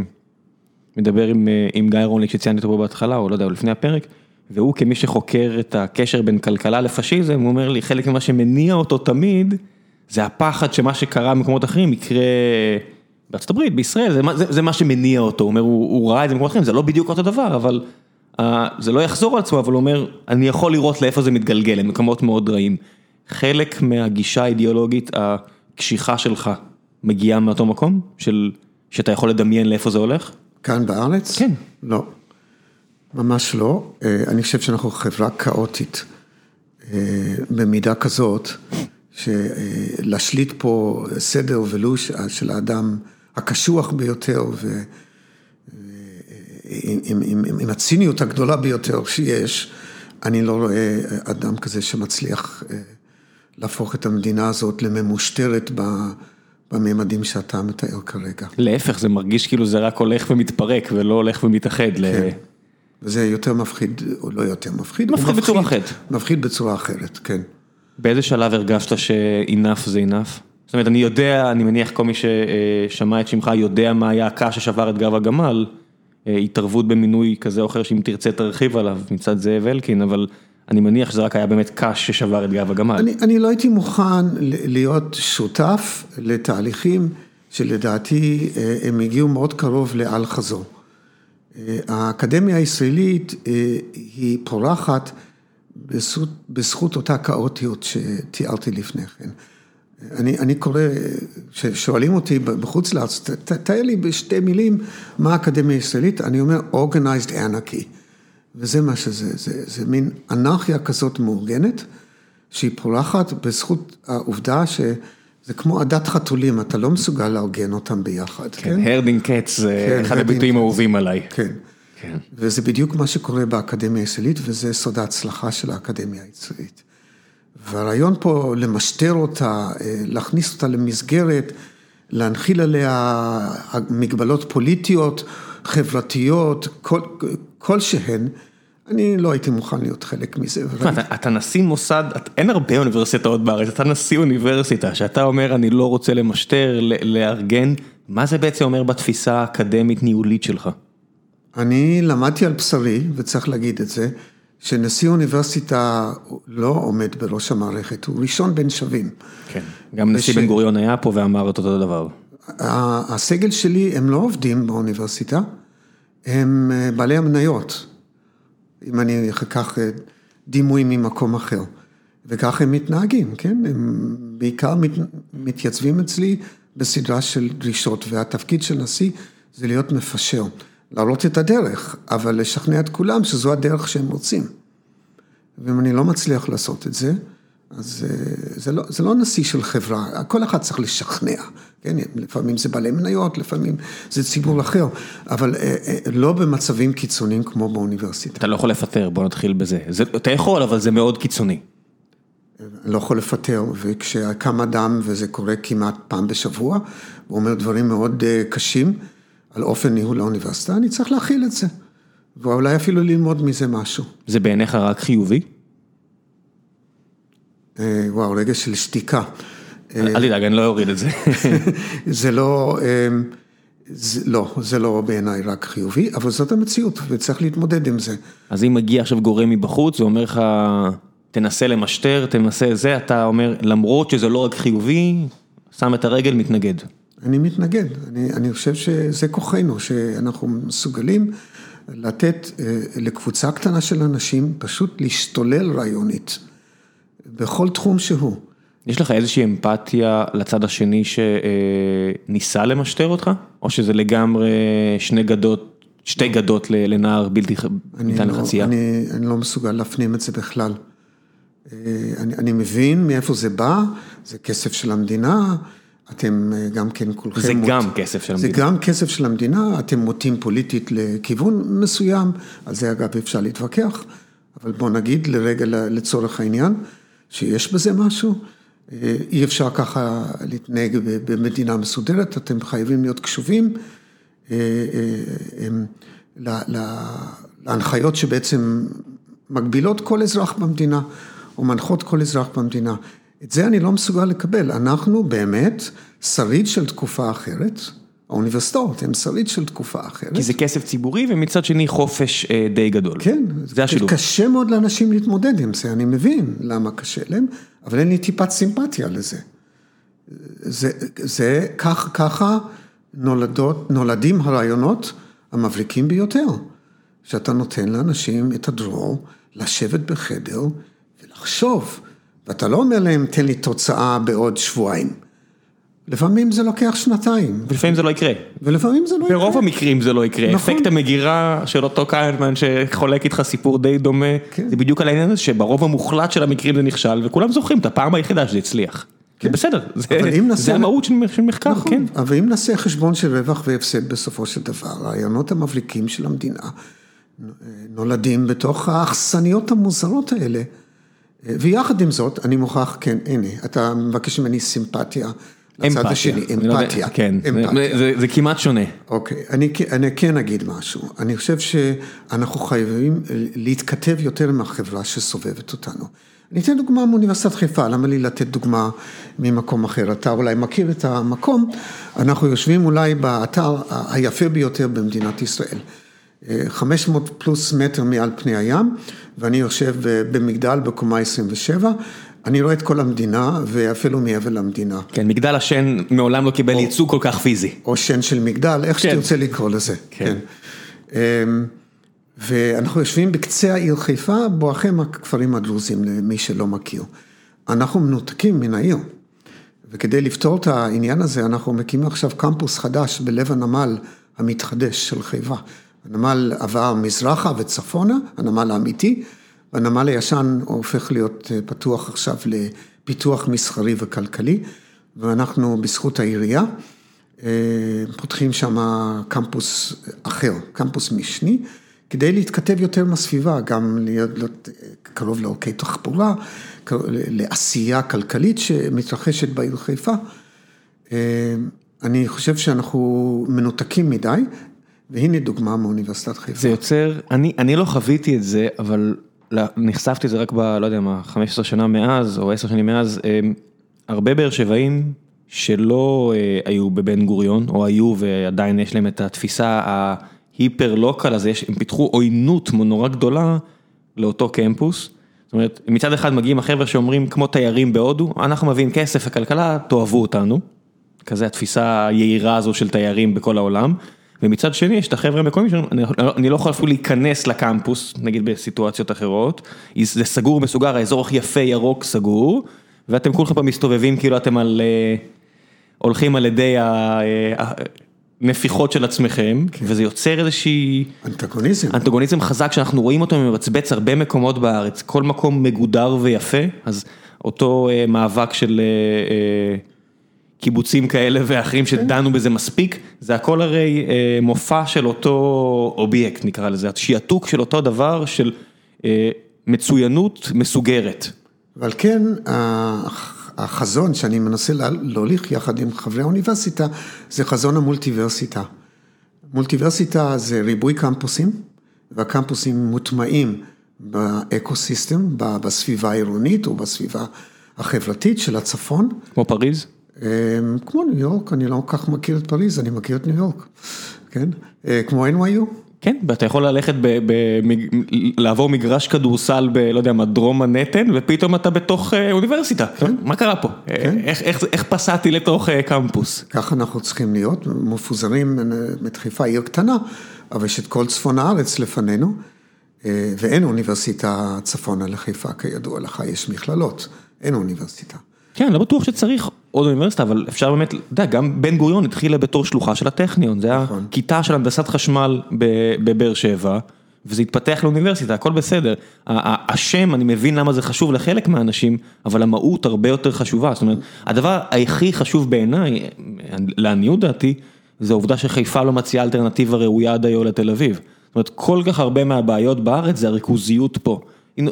מדבר עם, עם גיא רוניק שציינתי אותו פה בהתחלה, או לא יודע, או לפני הפרק, והוא כמי שחוקר את הקשר בין כלכלה לפשיזם, הוא אומר לי, חלק ממה שמניע אותו תמיד, זה הפחד שמה שקרה במקומות אחרים יקרה... בארצות הברית, בישראל, זה זה, זה מה שמניע אותו, הוא אומר, הוא הוא ראה את זה במקומות אחרים, זה לא בדיוק אותו דבר, אבל uh, זה לא יחזור על עצמו, אבל הוא אומר, אני יכול לראות לאיפה זה מתגלגל, למקומות מאוד רעים. חלק מהגישה האידיאולוגית הקשיחה שלך מגיעה מאותו מקום, של, שאתה יכול לדמיין לאיפה זה הולך? כאן בארץ? כן. לא, ממש לא. אה, אני חושב שאנחנו חברה כאוטית, אה, במידה כזאת, שלהשליט פה סדר ולוש של האדם הקשוח ביותר ועם עם, עם, עם הציניות הגדולה ביותר שיש, אני לא רואה אדם כזה שמצליח אה, להפוך את המדינה הזאת לממושטרת בממדים שאתה מתאר כרגע. להפך, זה מרגיש כאילו זה רק הולך ומתפרק ולא הולך ומתאחד. כן. ל... וזה יותר מפחיד, או לא יותר מפחיד, מפחיד בצורה אחרת. מפחיד בצורה אחרת, כן. באיזה שלב הרגשת שאינף זה אינף? זאת אומרת, אני יודע, אני מניח כל מי ששמע את שמך יודע מה היה הקש ששבר את גב הגמל, אה, התערבות במינוי כזה או אחר שאם תרצה תרחיב עליו מצד זאב אלקין, אבל אני מניח שזה רק היה באמת קש ששבר את גב הגמל. אני, אני לא הייתי מוכן להיות שותף לתהליכים שלדעתי אה, הם הגיעו מאוד קרוב לאל חזור. אה, האקדמיה הישראלית היא פורחת בזכות, בזכות אותה כאוטיות שתיארתי לפני כן. אני, אני קורא, כששואלים אותי בחוץ לארץ, תאר לי בשתי מילים מה האקדמיה הישראלית, אני אומר Organized Anarchy. וזה מה שזה, זה, זה מין אנרכיה כזאת מאורגנת, שהיא פורחת בזכות העובדה שזה כמו עדת חתולים, אתה לא מסוגל לארגן אותם ביחד. כן, הרדינג קץ זה כן, אחד הביטויים האהובים עליי. כן. כן. וזה בדיוק מה שקורה באקדמיה הישראלית, וזה סוד ההצלחה של האקדמיה הישראלית. והרעיון פה למשטר אותה, אה, להכניס אותה למסגרת, להנחיל עליה מגבלות פוליטיות, חברתיות, כל, כלשהן, אני לא הייתי מוכן להיות חלק מזה. אתה, נשיא מוסד, אין הרבה אוניברסיטאות בארץ, אתה נשיא אוניברסיטה, שאתה אומר אני לא רוצה למשטר, לארגן, מה זה בעצם אומר בתפיסה האקדמית ניהולית שלך? אני למדתי על בשרי, וצריך להגיד את זה, שנשיא אוניברסיטה לא עומד בראש המערכת, הוא ראשון בין שווים. כן, גם נשיא. בן גוריון היה פה ואמר את אותו דבר. הסגל שלי הם לא עובדים באוניברסיטה, הם אה, בעלי המניות, אם אני אקח אה, דימוי ממקום אחר. וככה הם מתנהגים, כן? הם בעיקר מת, מתייצבים אצלי בסדרה של דרישות, והתפקיד של נשיא זה להיות מפשר, להראות את הדרך, אבל לשכנע את כולם שזו הדרך שהם רוצים. ואם אני לא מצליח לעשות את זה, אז אה, זה לא, זה לא נשיא של חברה, כל אחד צריך לשכנע, כן, לפעמים זה בעלי מניות, לפעמים זה ציבור אחר, אבל אה, אה, לא במצבים קיצוניים כמו באוניברסיטה. אתה לא יכול לפטר, בוא נתחיל בזה. זה, אתה יכול, אבל זה מאוד קיצוני. לא יכול לפטר, וכשקם אדם, וזה קורה כמעט פעם בשבוע, הוא אומר דברים מאוד קשים על אופן ניהול האוניברסיטה, אני צריך להכיל את זה, ואולי אפילו ללמוד מזה משהו. זה בעיניך רק חיובי? אה, וואו, רגע של שתיקה. אל תדאג, אני לא אוריד את זה. זה לא, אה, זה, לא, זה לא בעיניי רק חיובי, אבל זאת המציאות, וצריך להתמודד עם זה. אז אם מגיע עכשיו גורם מבחוץ ואומר לך, תנסה למשטר, תנסה זה, אתה אומר, למרות שזה לא רק חיובי, שם את הרגל, מתנגד. אני מתנגד, אני, אני חושב שזה כוחנו, שאנחנו מסוגלים לתת אה, לקבוצה קטנה של אנשים פשוט להשתולל רעיונית. בכל תחום שהוא. יש לך איזושהי אמפתיה לצד השני שניסה למשטר אותך? או שזה לגמרי שני גדות, שתי גדות לנער בלתי ניתן לא, לחצייה? אני, אני לא מסוגל להפנים את זה בכלל. אה, אני, אני מבין מאיפה זה בא, זה כסף של המדינה, אתם אה, גם כן כולכם... זה מוט... גם כסף של המדינה. זה גם כסף של המדינה, אתם מוטים פוליטית לכיוון מסוים, על זה אגב אפשר להתווכח, אבל בוא נגיד לרגע לצורך העניין. שיש בזה משהו, אה, אי אפשר ככה להתנהג במדינה מסודרת, אתם חייבים להיות קשובים אה, אה, להנחיות שבעצם מגבילות כל אזרח במדינה, או מנחות כל אזרח במדינה. את זה אני לא מסוגל לקבל, אנחנו באמת שריד של תקופה אחרת. האוניברסיטאות הן שריד של תקופה אחרת. כי זה כסף ציבורי ומצד שני חופש אה, די גדול. כן, זה השילוב. קשה מאוד לאנשים להתמודד עם זה, אני מבין למה קשה להם, אבל אין לי טיפת סימפתיה לזה. זה, זה כך, ככה נולדות, נולדים הרעיונות המבריקים ביותר, שאתה נותן לאנשים את הדרור לשבת בחדר ולחשוב, ואתה לא אומר להם, תן לי תוצאה בעוד שבועיים. לפעמים זה לוקח שנתיים. ולפעמים זה לא יקרה. ולפעמים זה לא יקרה. ברוב המקרים זה לא יקרה. נכון. אפקט המגירה של אותו קיינמן שחולק איתך סיפור די דומה, כן. זה בדיוק על העניין הזה שברוב המוחלט של המקרים זה נכשל, וכולם זוכרים את הפעם היחידה שזה הצליח. כן. בסדר, זה, נעשה... זה המהות של מחקר, נכון, כן. אבל אם נעשה חשבון של רווח והפסד בסופו של דבר, הרעיונות המבליקים של המדינה נולדים בתוך האכסניות המוזרות האלה. ויחד עם זאת, אני מוכרח, כן, הנה, אתה מבקש ממני סימפתיה. לצד השני, לא אמפתיה. כן, זה כמעט שונה. אוקיי, אני כן אגיד משהו. אני חושב שאנחנו חייבים להתכתב יותר עם החברה שסובבת אותנו. אני אתן דוגמה מאוניברסיטת חיפה, למה לי לתת דוגמה ממקום אחר? אתה אולי מכיר את המקום, אנחנו יושבים אולי באתר היפה ביותר במדינת ישראל. 500 פלוס מטר מעל פני הים, ואני יושב במגדל בקומה 27, אני רואה את כל המדינה, ואפילו מעבר למדינה. כן, מגדל השן מעולם לא קיבל ייצוג כל כך פיזי. או שן של מגדל, איך כן. שתרצה לקרוא לזה. כן. כן. אמ, ואנחנו יושבים בקצה העיר חיפה, בואכם הכפרים הדרוזים, למי שלא מכיר. אנחנו מנותקים מן העיר. וכדי לפתור את העניין הזה, אנחנו מקימים עכשיו קמפוס חדש בלב הנמל המתחדש של חיפה. הנמל עבר מזרחה וצפונה, הנמל האמיתי. הנמל הישן הופך להיות אה, פתוח עכשיו לפיתוח מסחרי וכלכלי, ואנחנו בזכות העירייה אה, פותחים שם קמפוס אחר, קמפוס משני, כדי להתכתב יותר עם הסביבה, גם להיות קרוב לעורקי תחבורה, לעשייה כלכלית שמתרחשת בעיר חיפה. אה, אני חושב שאנחנו מנותקים מדי, והנה דוגמה מאוניברסיטת חיפה. זה יוצר, אני, אני לא חוויתי את זה, אבל נחשפתי לזה רק ב... לא יודע מה, 15 שנה מאז, או 10 שנים מאז, אמ, הרבה באר שבעים שלא אה, היו בבן גוריון, או היו ועדיין יש להם את התפיסה ההיפר לוקל הזה, הם פיתחו עוינות נורא גדולה לאותו קמפוס. זאת אומרת, מצד אחד מגיעים החבר'ה שאומרים כמו תיירים בהודו, אנחנו מביאים כסף לכלכלה, תאהבו אותנו. כזה התפיסה היהירה הזו של תיירים בכל העולם. ומצד שני יש את החבר'ה המקומיים שאומרים, אני לא יכול אפילו להיכנס לקמפוס, נגיד בסיטואציות אחרות, זה סגור מסוגר, האזור הכי יפה, ירוק, סגור, ואתם כולכם פה מסתובבים כאילו אתם על, הולכים על ידי הנפיחות של עצמכם, כן. וזה יוצר איזושהי... אנטגוניזם. אנטגוניזם חזק שאנחנו רואים אותו מבצבץ הרבה מקומות בארץ, כל מקום מגודר ויפה, אז אותו מאבק של... קיבוצים כאלה ואחרים שדנו בזה מספיק, זה הכל הרי מופע של אותו אובייקט נקרא לזה, שיעתוק של אותו דבר של מצוינות מסוגרת. ועל כן החזון שאני מנסה להוליך יחד עם חברי האוניברסיטה, זה חזון המולטיברסיטה. מולטיברסיטה זה ריבוי קמפוסים, והקמפוסים מוטמעים ב ecosystem, בסביבה העירונית או בסביבה החברתית של הצפון. כמו פריז? כמו ניו יורק, אני לא כל כך מכיר את פריז, אני מכיר את ניו יורק, כן? כמו NYU. כן, ואתה יכול ללכת, לעבור מגרש כדורסל ב, לא יודע מה, דרום מנהטן, ופתאום אתה בתוך אוניברסיטה. כן. מה קרה פה? כן. איך פסעתי לתוך קמפוס? ככה אנחנו צריכים להיות, מפוזרים את חיפה, עיר קטנה, אבל יש את כל צפון הארץ לפנינו, ואין אוניברסיטה צפונה לחיפה, כידוע לך, יש מכללות, אין אוניברסיטה. כן, לא בטוח שצריך עוד אוניברסיטה, אבל אפשר באמת, אתה יודע, גם בן גוריון התחילה בתור שלוחה של הטכניון, זה היה כיתה של הנדסת חשמל בבאר שבע, וזה התפתח לאוניברסיטה, הכל בסדר. השם, אני מבין למה זה חשוב לחלק מהאנשים, אבל המהות הרבה יותר חשובה, זאת אומרת, הדבר הכי חשוב בעיניי, לעניות דעתי, זה העובדה שחיפה לא מציעה אלטרנטיבה ראויה עד היום לתל אביב. זאת אומרת, כל כך הרבה מהבעיות בארץ זה הריכוזיות פה,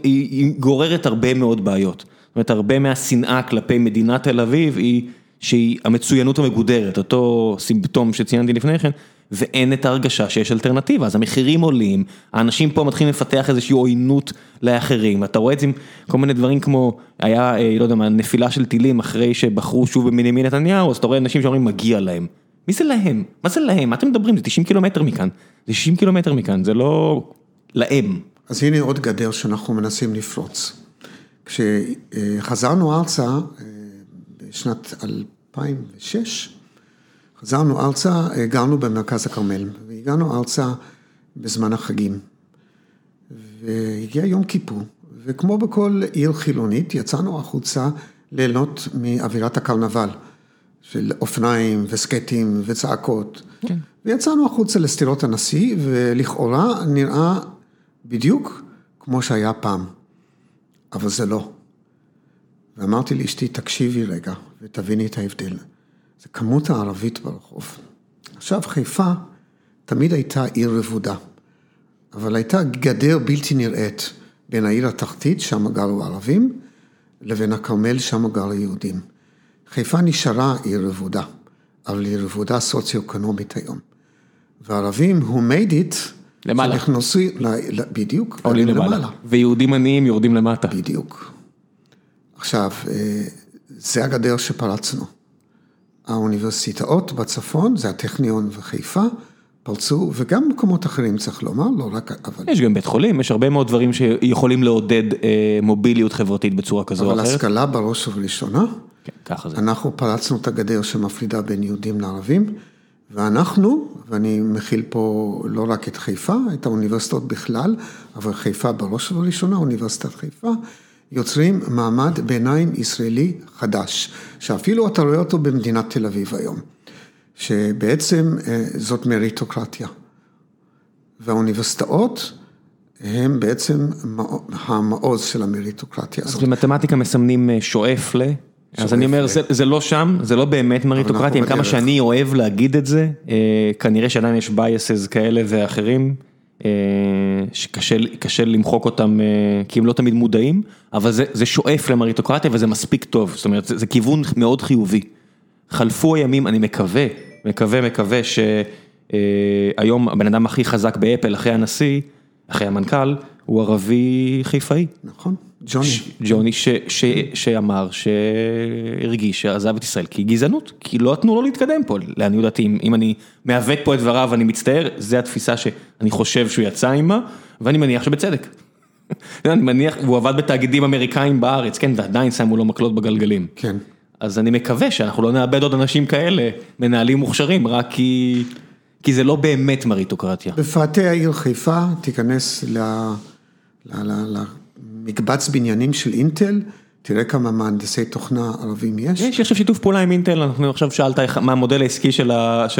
היא גוררת הרבה מאוד בעיות. זאת אומרת, הרבה מהשנאה כלפי מדינת תל אביב היא שהיא המצוינות המגודרת, אותו סימפטום שציינתי לפני כן, ואין את ההרגשה שיש אלטרנטיבה, אז המחירים עולים, האנשים פה מתחילים לפתח איזושהי עוינות לאחרים, אתה רואה את זה עם כל מיני דברים כמו, היה, לא יודע מה, נפילה של טילים אחרי שבחרו שוב בבנימין נתניהו, אז אתה רואה אנשים שאומרים מגיע להם. מי זה להם? מה זה להם? מה אתם מדברים? זה 90 קילומטר מכאן, זה 60 קילומטר מכאן, זה לא להם. אז הנה עוד גדר שאנחנו מנסים לפרוץ. כשחזרנו ארצה בשנת 2006, חזרנו ארצה, גרנו במרכז הכרמל, והגענו ארצה בזמן החגים. והגיע יום כיפור, וכמו בכל עיר חילונית, יצאנו החוצה ליהנות מאווירת הקרנבל, של אופניים וסקטים וצעקות. כן. ויצאנו החוצה לסטירות הנשיא, ולכאורה נראה בדיוק כמו שהיה פעם. אבל זה לא. ואמרתי לאשתי, תקשיבי רגע ותביני את ההבדל. זה כמות הערבית ברחוב. עכשיו, חיפה תמיד הייתה עיר רבודה, אבל הייתה גדר בלתי נראית בין העיר התחתית, שם גרו ערבים, לבין הכרמל, שם גרו יהודים. חיפה נשארה עיר רבודה, אבל היא רבודה סוציו-אקונומית היום. וערבים, who made it, למעלה. שנכנסו, בדיוק, עולים למעלה. ויהודים עניים יורדים למטה. בדיוק. עכשיו, אה, זה הגדר שפרצנו. האוניברסיטאות בצפון, זה הטכניון וחיפה, פרצו, וגם מקומות אחרים צריך לומר, לא רק, אבל... יש גם בית חולים, יש הרבה מאוד דברים שיכולים לעודד אה, מוביליות חברתית בצורה כזו או אחרת. אבל השכלה בראש ובראשונה. כן, ככה זה. אנחנו פרצנו את הגדר שמפרידה בין יהודים לערבים. ואנחנו, ואני מכיל פה לא רק את חיפה, את האוניברסיטאות בכלל, אבל חיפה בראש ובראשונה, אוניברסיטת חיפה, יוצרים מעמד ביניים ישראלי חדש, שאפילו אתה רואה אותו במדינת תל אביב היום, שבעצם אה, זאת מריטוקרטיה. והאוניברסיטאות הם בעצם המעוז של המריטוקרטיה הזאת. אז במתמטיקה מסמנים אה, שואף ל... אז אני אומר, זה לא שם, זה לא באמת מריטוקרטיה, עם כמה שאני אוהב להגיד את זה, אה, כנראה שעדיין יש biases כאלה ואחרים, אה, שקשה למחוק אותם, אה, כי הם לא תמיד מודעים, אבל זה שואף למריטוקרטיה וזה מספיק טוב, זאת אומרת, זה כיוון מאוד חיובי. חלפו הימים, אני מקווה, מקווה, מקווה שהיום הבן אדם הכי חזק באפל אחרי הנשיא, אחרי המנכ"ל, הוא ערבי חיפאי. נכון. ג'וני. ג'וני שאמר, שהרגיש שעזב את ישראל כי גזענות, כי לא נתנו לו להתקדם פה, לעניות דעתי, אם אני מעוות פה את דבריו ואני מצטער, זה התפיסה שאני חושב שהוא יצא עימה, ואני מניח שבצדק. אני מניח, והוא עבד בתאגידים אמריקאים בארץ, כן, ועדיין שמו לו מקלות בגלגלים. כן. אז אני מקווה שאנחנו לא נאבד עוד אנשים כאלה, מנהלים מוכשרים, רק כי... כי זה לא באמת מריטוקרטיה. בפאתי העיר חיפה, תיכנס למקבץ בניינים של אינטל, תראה כמה מהנדסי תוכנה ערבים יש. יש עכשיו שיתוף פעולה עם אינטל, אנחנו עכשיו שאלת מה המודל העסקי של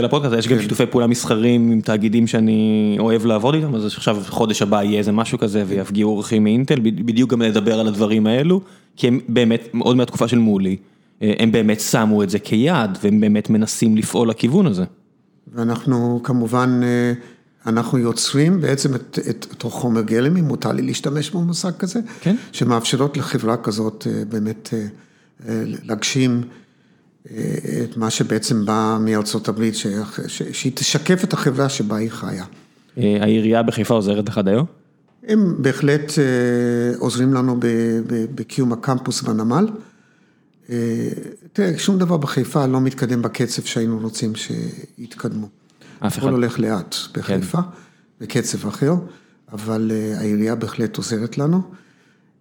הפודקאסט, יש גם כן. שיתופי פעולה מסחרים עם תאגידים שאני אוהב לעבוד איתם, אז עכשיו חודש הבא יהיה איזה משהו כזה ויפגיעו אורחים מאינטל, בדיוק גם לדבר על הדברים האלו, כי הם באמת, עוד מהתקופה של מולי, הם באמת שמו את זה כיעד, והם באמת מנסים לפעול לכיוון הזה. ואנחנו כמובן, אנחנו יוצרים בעצם את את אותו חומר גלם, אם מותר לי להשתמש במושג כזה, כן. שמאפשרות לחברה כזאת באמת להגשים את מה שבעצם בא מארצות הברית, שהיא תשקף את החברה שבה היא חיה. העירייה בחיפה עוזרת לך דיו? הם בהחלט עוזרים לנו בקיום הקמפוס בנמל. תראה, שום דבר בחיפה לא מתקדם בקצב שהיינו רוצים שיתקדמו. אף אחד. הכל הולך לאט בחיפה, בקצב אחר, אבל העירייה בהחלט עוזרת לנו.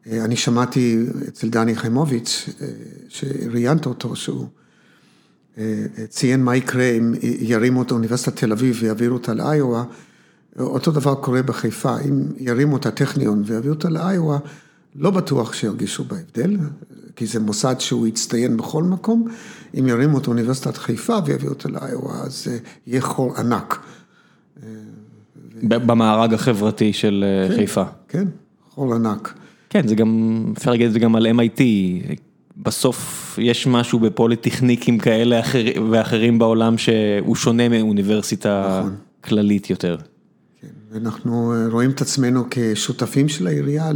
אני שמעתי אצל דני חיימוביץ', שראיינת אותו, שהוא ציין מה יקרה אם ירימו את אוניברסיטת תל אביב ויעבירו אותה לאיואה, אותו דבר קורה בחיפה, אם ירימו את הטכניון ויעבירו אותה לאיואה, לא בטוח שירגישו בהבדל, כי זה מוסד שהוא יצטיין בכל מקום, אם ירימו את אוניברסיטת חיפה ויביאו אותה לאיואה, אז יהיה חור ענק. במארג החברתי של חיפה. כן, חור ענק. כן, זה גם, אפשר להגיד את זה גם על MIT, בסוף יש משהו בפוליטכניקים כאלה ואחרים בעולם שהוא שונה מאוניברסיטה נכון. כללית יותר. כן, ואנחנו רואים את עצמנו כשותפים של העירייה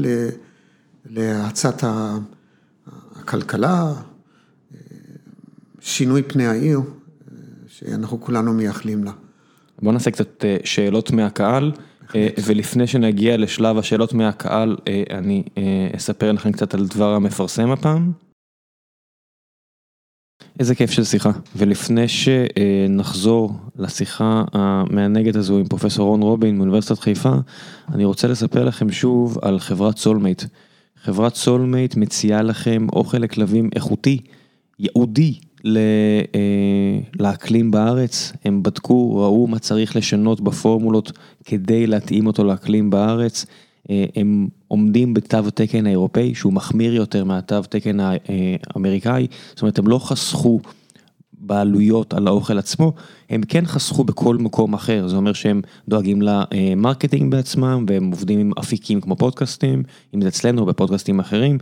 להאצת הכלכלה, שינוי פני העיר, שאנחנו כולנו מייחלים לה. בוא נעשה קצת שאלות מהקהל, ולפני שנגיע לשלב השאלות מהקהל, אני אספר לכם קצת על דבר המפרסם הפעם. איזה כיף של שיחה, ולפני שנחזור לשיחה המענגת הזו עם פרופסור רון רובין מאוניברסיטת חיפה, אני רוצה לספר לכם שוב על חברת סולמייט. חברת סולמייט מציעה לכם אוכל לכלבים איכותי, ייעודי לאקלים בארץ, הם בדקו, ראו מה צריך לשנות בפורמולות כדי להתאים אותו לאקלים בארץ, הם עומדים בתו התקן האירופאי שהוא מחמיר יותר מהתו התקן האמריקאי, זאת אומרת הם לא חסכו בעלויות על האוכל עצמו, הם כן חסכו בכל מקום אחר, זה אומר שהם דואגים ל marketing בעצמם והם עובדים עם אפיקים כמו פודקאסטים, אם זה אצלנו או בפודקאסטים אחרים,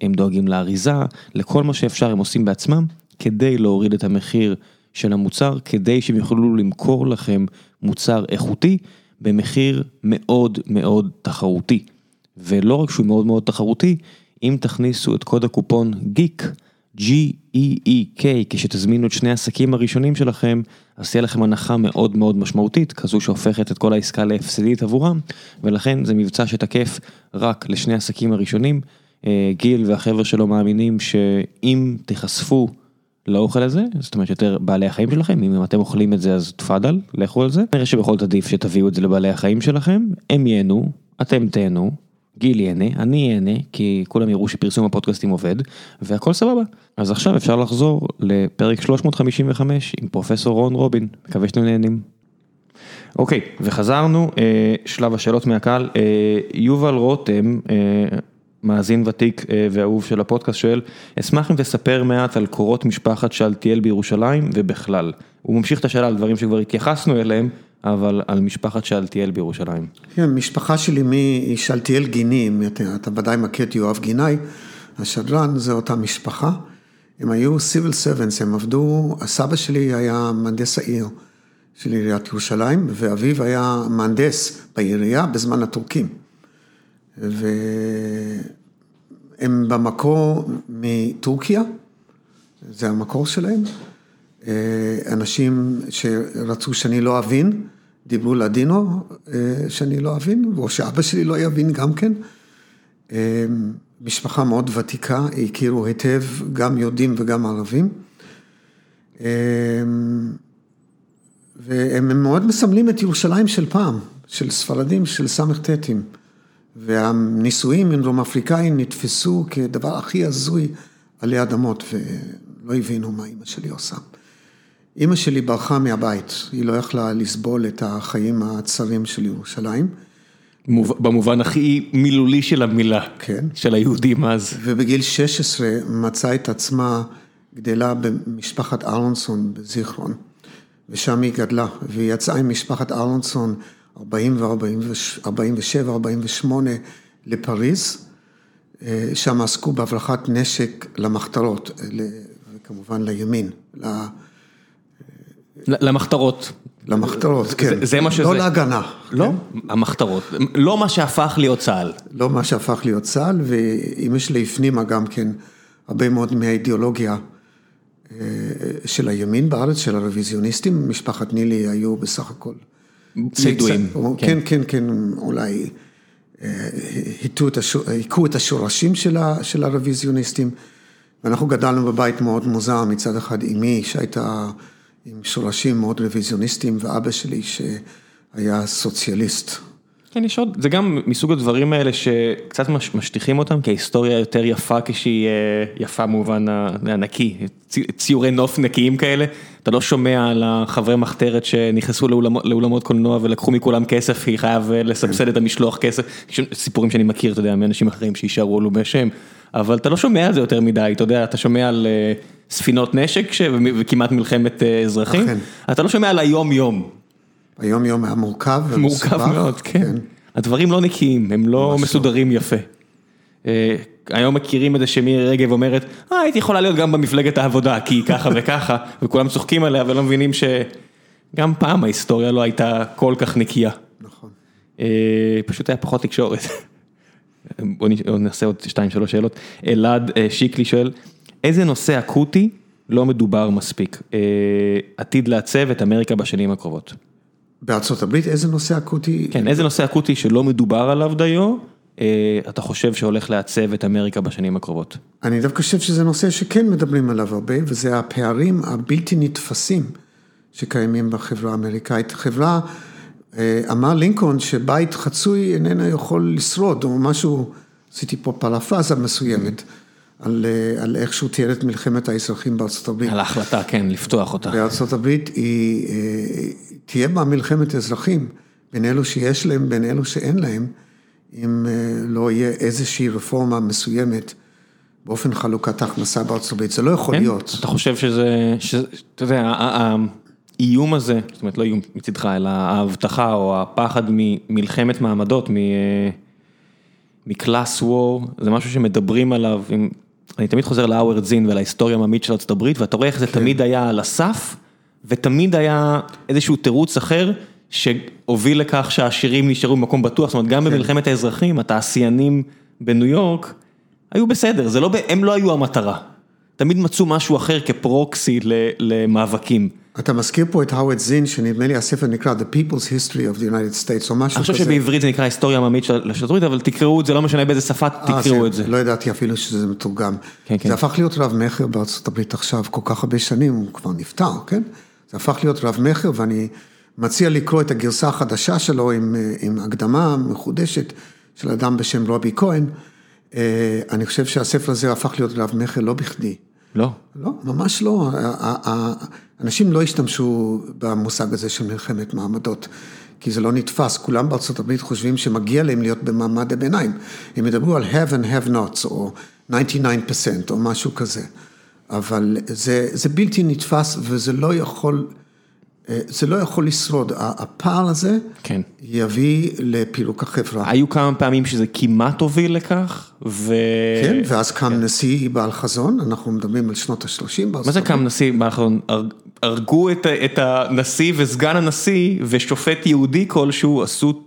הם דואגים לאריזה, לכל מה שאפשר הם עושים בעצמם, כדי להוריד את המחיר של המוצר, כדי שהם יוכלו למכור לכם מוצר איכותי, במחיר מאוד מאוד תחרותי. ולא רק שהוא מאוד מאוד תחרותי, אם תכניסו את קוד הקופון GEEK, G-E-E-K, כשתזמינו את שני העסקים הראשונים שלכם, אז תהיה לכם הנחה מאוד מאוד משמעותית, כזו שהופכת את כל העסקה להפסדית עבורם, ולכן זה מבצע שתקף רק לשני העסקים הראשונים. גיל והחבר'ה שלו מאמינים שאם תיחשפו לאוכל הזה, זאת אומרת יותר בעלי החיים שלכם, אם אתם אוכלים את זה אז תפאדל, לכו על זה. נראה שבכל זאת עדיף שתביאו את זה לבעלי החיים שלכם, הם ייהנו, אתם תהנו, גיל ייהנה, אני ייהנה, כי כולם יראו שפרסום הפודקאסטים עובד, והכל סבבה. אז עכשיו אפשר לחזור לפרק 355 עם פרופסור רון רובין, מקווה שאתם נהנים. אוקיי, וחזרנו, שלב השאלות מהקהל, יובל רותם, מאזין ותיק ואהוב של הפודקאסט שואל, אשמח אם תספר מעט על קורות משפחת שאלתיאל בירושלים ובכלל. הוא ממשיך את השאלה על דברים שכבר התייחסנו אליהם, אבל על משפחת שאלתיאל בירושלים. כן, משפחה שלי משאלתיאל גינים, אתה ודאי מכיר את יואב גינאי, השדרן, זה אותה משפחה. הם היו civil servants, הם עבדו, הסבא שלי היה מהנדס העיר של עיריית ירושלים, ואביו היה מהנדס בעירייה בזמן הטורקים. והם במקור מטורקיה, זה המקור שלהם. אנשים שרצו שאני לא אבין, דיברו לדינו שאני לא אבין, או שאבא שלי לא יבין גם כן. משפחה מאוד ותיקה, הכירו היטב גם יהודים וגם ערבים. והם מאוד מסמלים את ירושלים של פעם, של ספרדים, של ס"טים. והנישואים עם דרום אפריקאים נתפסו כדבר הכי הזוי עלי אדמות, ולא הבינו מה אימא שלי עושה. אימא שלי ברחה מהבית, היא לא יכלה לסבול את החיים הצרים של ירושלים. במובן הכי מילולי של המילה, כן. של היהודים אז. ובגיל 16 מצאה את עצמה גדלה במשפחת אהרונסון בזיכרון, ושם היא גדלה, והיא יצאה עם משפחת אהרונסון 40 ו-47, 48 לפריז, אה, שם עסקו בהברחת נשק למחתרות, וכמובן לימין. למחתרות. למחתרות, כן. זה מה שזה. לא להגנה. לא, כן? המחתרות. לא מה שהפך להיות צה"ל. לא מה שהפך להיות צה"ל, ואמא שלי הפנימה גם כן הרבה מאוד מהאידיאולוגיה אה, של הימין בארץ, של הרוויזיוניסטים. משפחת נילי היו בסך הכל... ידועים. כן, כן, כן, אולי אה, היכו את השורשים של הרוויזיוניסטים. ואנחנו גדלנו בבית מאוד מוזר, מצד אחד אמי שהייתה עם שורשים מאוד רוויזיוניסטיים, ואבא שלי שהיה סוציאליסט. כן, יש עוד, זה גם מסוג הדברים האלה שקצת משטיחים אותם, כי ההיסטוריה יותר יפה כשהיא אה, יפה במובן הנקי, ציורי נוף נקיים כאלה, אתה לא שומע על החברי מחתרת שנכנסו לאולמות, לאולמות קולנוע ולקחו מכולם כסף, כי חייב אה, לסבסד את המשלוח כסף, סיפורים שאני מכיר, אתה יודע, מאנשים אחרים שישארו עלומי שם, אבל אתה לא שומע על זה יותר מדי, אתה יודע, אתה שומע על אה, ספינות נשק וכמעט מלחמת אזרחים, אתה לא שומע על היום יום. היום יום היה מורכב ומסובך. מורכב מאוד, כן. כן. הדברים לא נקיים, הם לא, לא. מסודרים יפה. אה, היום מכירים את זה שמירי רגב אומרת, אה, הייתי יכולה להיות גם במפלגת העבודה, כי היא ככה וככה, וכולם צוחקים עליה ולא מבינים שגם פעם ההיסטוריה לא הייתה כל כך נקייה. נכון. אה, פשוט היה פחות תקשורת. בואו נעשה עוד שתיים שלוש שאלות. אלעד אה, שיקלי שואל, איזה נושא אקוטי לא מדובר מספיק, עתיד לעצב את אמריקה בשנים הקרובות? בארצות הברית, איזה נושא אקוטי? כן, איזה נושא אקוטי שלא מדובר עליו דיו, אה, אתה חושב שהולך לעצב את אמריקה בשנים הקרובות? אני דווקא חושב שזה נושא שכן מדברים עליו הרבה, וזה הפערים הבלתי נתפסים שקיימים בחברה האמריקאית. חברה, אה, אמר לינקולן שבית חצוי איננו יכול לשרוד, או משהו, עשיתי פה פרפרזה מסוימת. על, אה, על איך שהוא תיאר את מלחמת האזרחים בארצות הברית. על ההחלטה, כן, לפתוח אותה. בארצות הברית היא תהיה בה מלחמת אזרחים בין אלו שיש להם, בין אלו שאין להם, אם אה, לא יהיה איזושהי רפורמה מסוימת באופן חלוקת ההכנסה בארצות הברית, זה לא יכול כן? להיות. אתה חושב שזה, אתה יודע, האיום הזה, זאת אומרת לא איום מצדך, אלא ההבטחה או הפחד ממלחמת מעמדות, מקלאס וור, זה משהו שמדברים עליו, אני תמיד חוזר לאוורד זין ולהיסטוריה הממית של ארצות הברית, ואתה רואה איך זה כן. תמיד היה על הסף. ותמיד היה איזשהו תירוץ אחר שהוביל לכך שהעשירים נשארו במקום בטוח, זאת אומרת גם כן. במלחמת האזרחים, התעשיינים בניו יורק היו בסדר, לא, הם לא היו המטרה. תמיד מצאו משהו אחר כפרוקסי למאבקים. אתה מזכיר פה את האוורד זין, שנדמה לי הספר נקרא The People's History of the United States, או משהו כזה. אני חושב שבעברית זה נקרא היסטוריה עממית של הברית, אבל תקראו את זה, לא משנה באיזה שפה, אה, תקראו את זה. לא ידעתי אפילו שזה מתורגם. כן, כן. זה הפך להיות רב מכר בארצות הברית עכשיו כל כך הרבה שנים, הוא כבר נפטר, כן? זה הפך להיות רב מכר ואני מציע לקרוא את הגרסה החדשה שלו עם, עם הקדמה מחודשת של אדם בשם רובי כהן. אה, אני חושב שהספר הזה הפך להיות רב מכר לא בכדי. לא. לא, ממש לא. אנשים לא השתמשו במושג הזה של מלחמת מעמדות, כי זה לא נתפס. כולם בארצות הברית חושבים שמגיע להם להיות במעמד הביניים. הם ידברו על have and have nots, או 99% או משהו כזה. אבל זה, זה בלתי נתפס וזה לא יכול, זה לא יכול לשרוד. הפער הזה כן. יביא לפירוק החברה. היו כמה פעמים שזה כמעט הוביל לכך, ו... כן, ואז קם כן. נשיא בעל חזון, אנחנו מדברים על שנות ה-30. מה זה קם נשיא בעל חזון? הרגו את, את הנשיא וסגן הנשיא ושופט יהודי כלשהו עשו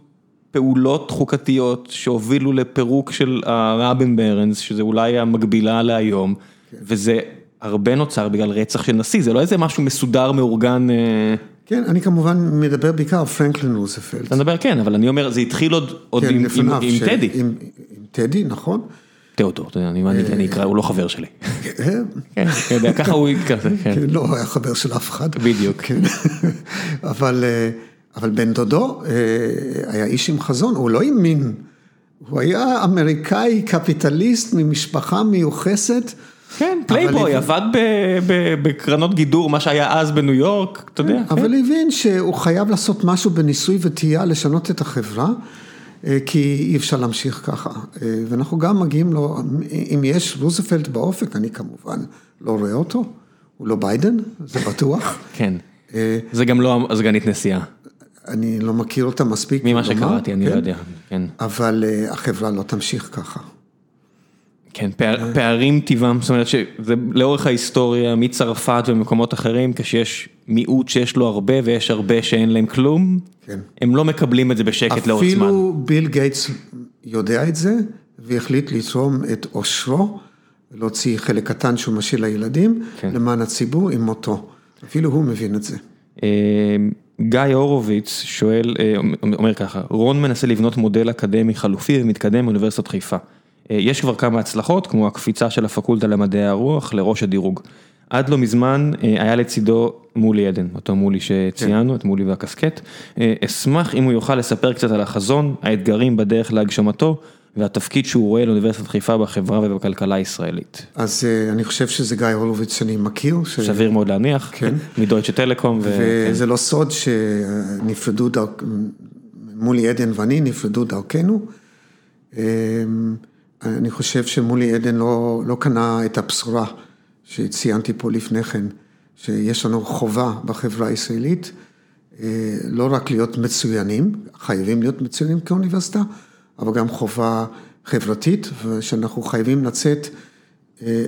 פעולות חוקתיות שהובילו לפירוק של הרבין ברנס, שזה אולי המקבילה להיום, כן. וזה הרבה נוצר בגלל רצח של נשיא, זה לא איזה משהו מסודר, מאורגן. אה, כן, אני כמובן מדבר בעיקר על פרנקלין רוזפלד. אתה מדבר, כן, אבל אני אומר, זה התחיל עוד עוד כן, עם עם, עם ש... טדי. עם עם טדי, נכון. תיאודור, אני אני אקרא, הוא לא חבר שלי. כן, כן, ככה הוא, כזה, כן. כן, לא היה חבר של אף אחד. בדיוק. כן, אבל אה, אבל בן דודו אה, היה איש עם חזון, הוא לא האמין, הוא היה אמריקאי קפיטליסט ממשפחה מיוחסת. כן, פלייבוי עבד בקרנות גידור, מה שהיה אז בניו יורק, אתה יודע. אבל הבין שהוא חייב לעשות משהו בניסוי וטעייה, לשנות את החברה, כי אי אפשר להמשיך ככה. ואנחנו גם מגיעים לו, אם יש רוזנפלד באופק, אני כמובן לא רואה אותו, הוא לא ביידן, זה בטוח. כן, זה גם לא הסגנית נשיאה. אני לא מכיר אותה מספיק. ממה שקראתי, אני לא יודע, כן. אבל החברה לא תמשיך ככה. כן, פערים טבעם, זאת אומרת שזה לאורך ההיסטוריה מצרפת ומקומות אחרים, כשיש מיעוט שיש לו הרבה ויש הרבה שאין להם כלום, הם לא מקבלים את זה בשקט לאורך זמן. אפילו ביל גייטס יודע את זה, והחליט לתרום את עושרו, להוציא חלק קטן שהוא משאיר לילדים, למען הציבור עם מותו. אפילו הוא מבין את זה. גיא הורוביץ שואל, אומר ככה, רון מנסה לבנות מודל אקדמי חלופי ומתקדם באוניברסיטת חיפה. יש כבר כמה הצלחות, כמו הקפיצה של הפקולטה למדעי הרוח לראש הדירוג. עד לא מזמן היה לצידו מולי עדן, אותו מולי שציינו, את מולי והקסקט. אשמח אם הוא יוכל לספר קצת על החזון, האתגרים בדרך להגשמתו, והתפקיד שהוא רואה לאוניברסיטת חיפה בחברה ובכלכלה הישראלית. אז אני חושב שזה גיא הורוביץ שאני מכיר. סביר מאוד להניח, מדויטשה טלקום. וזה לא סוד שנפרדו, מולי עדן ואני נפרדו דרכנו. אני חושב שמולי עדן לא, לא קנה את הבשורה שציינתי פה לפני כן, שיש לנו חובה בחברה הישראלית, לא רק להיות מצוינים, חייבים להיות מצוינים כאוניברסיטה, אבל גם חובה חברתית, ושאנחנו חייבים לצאת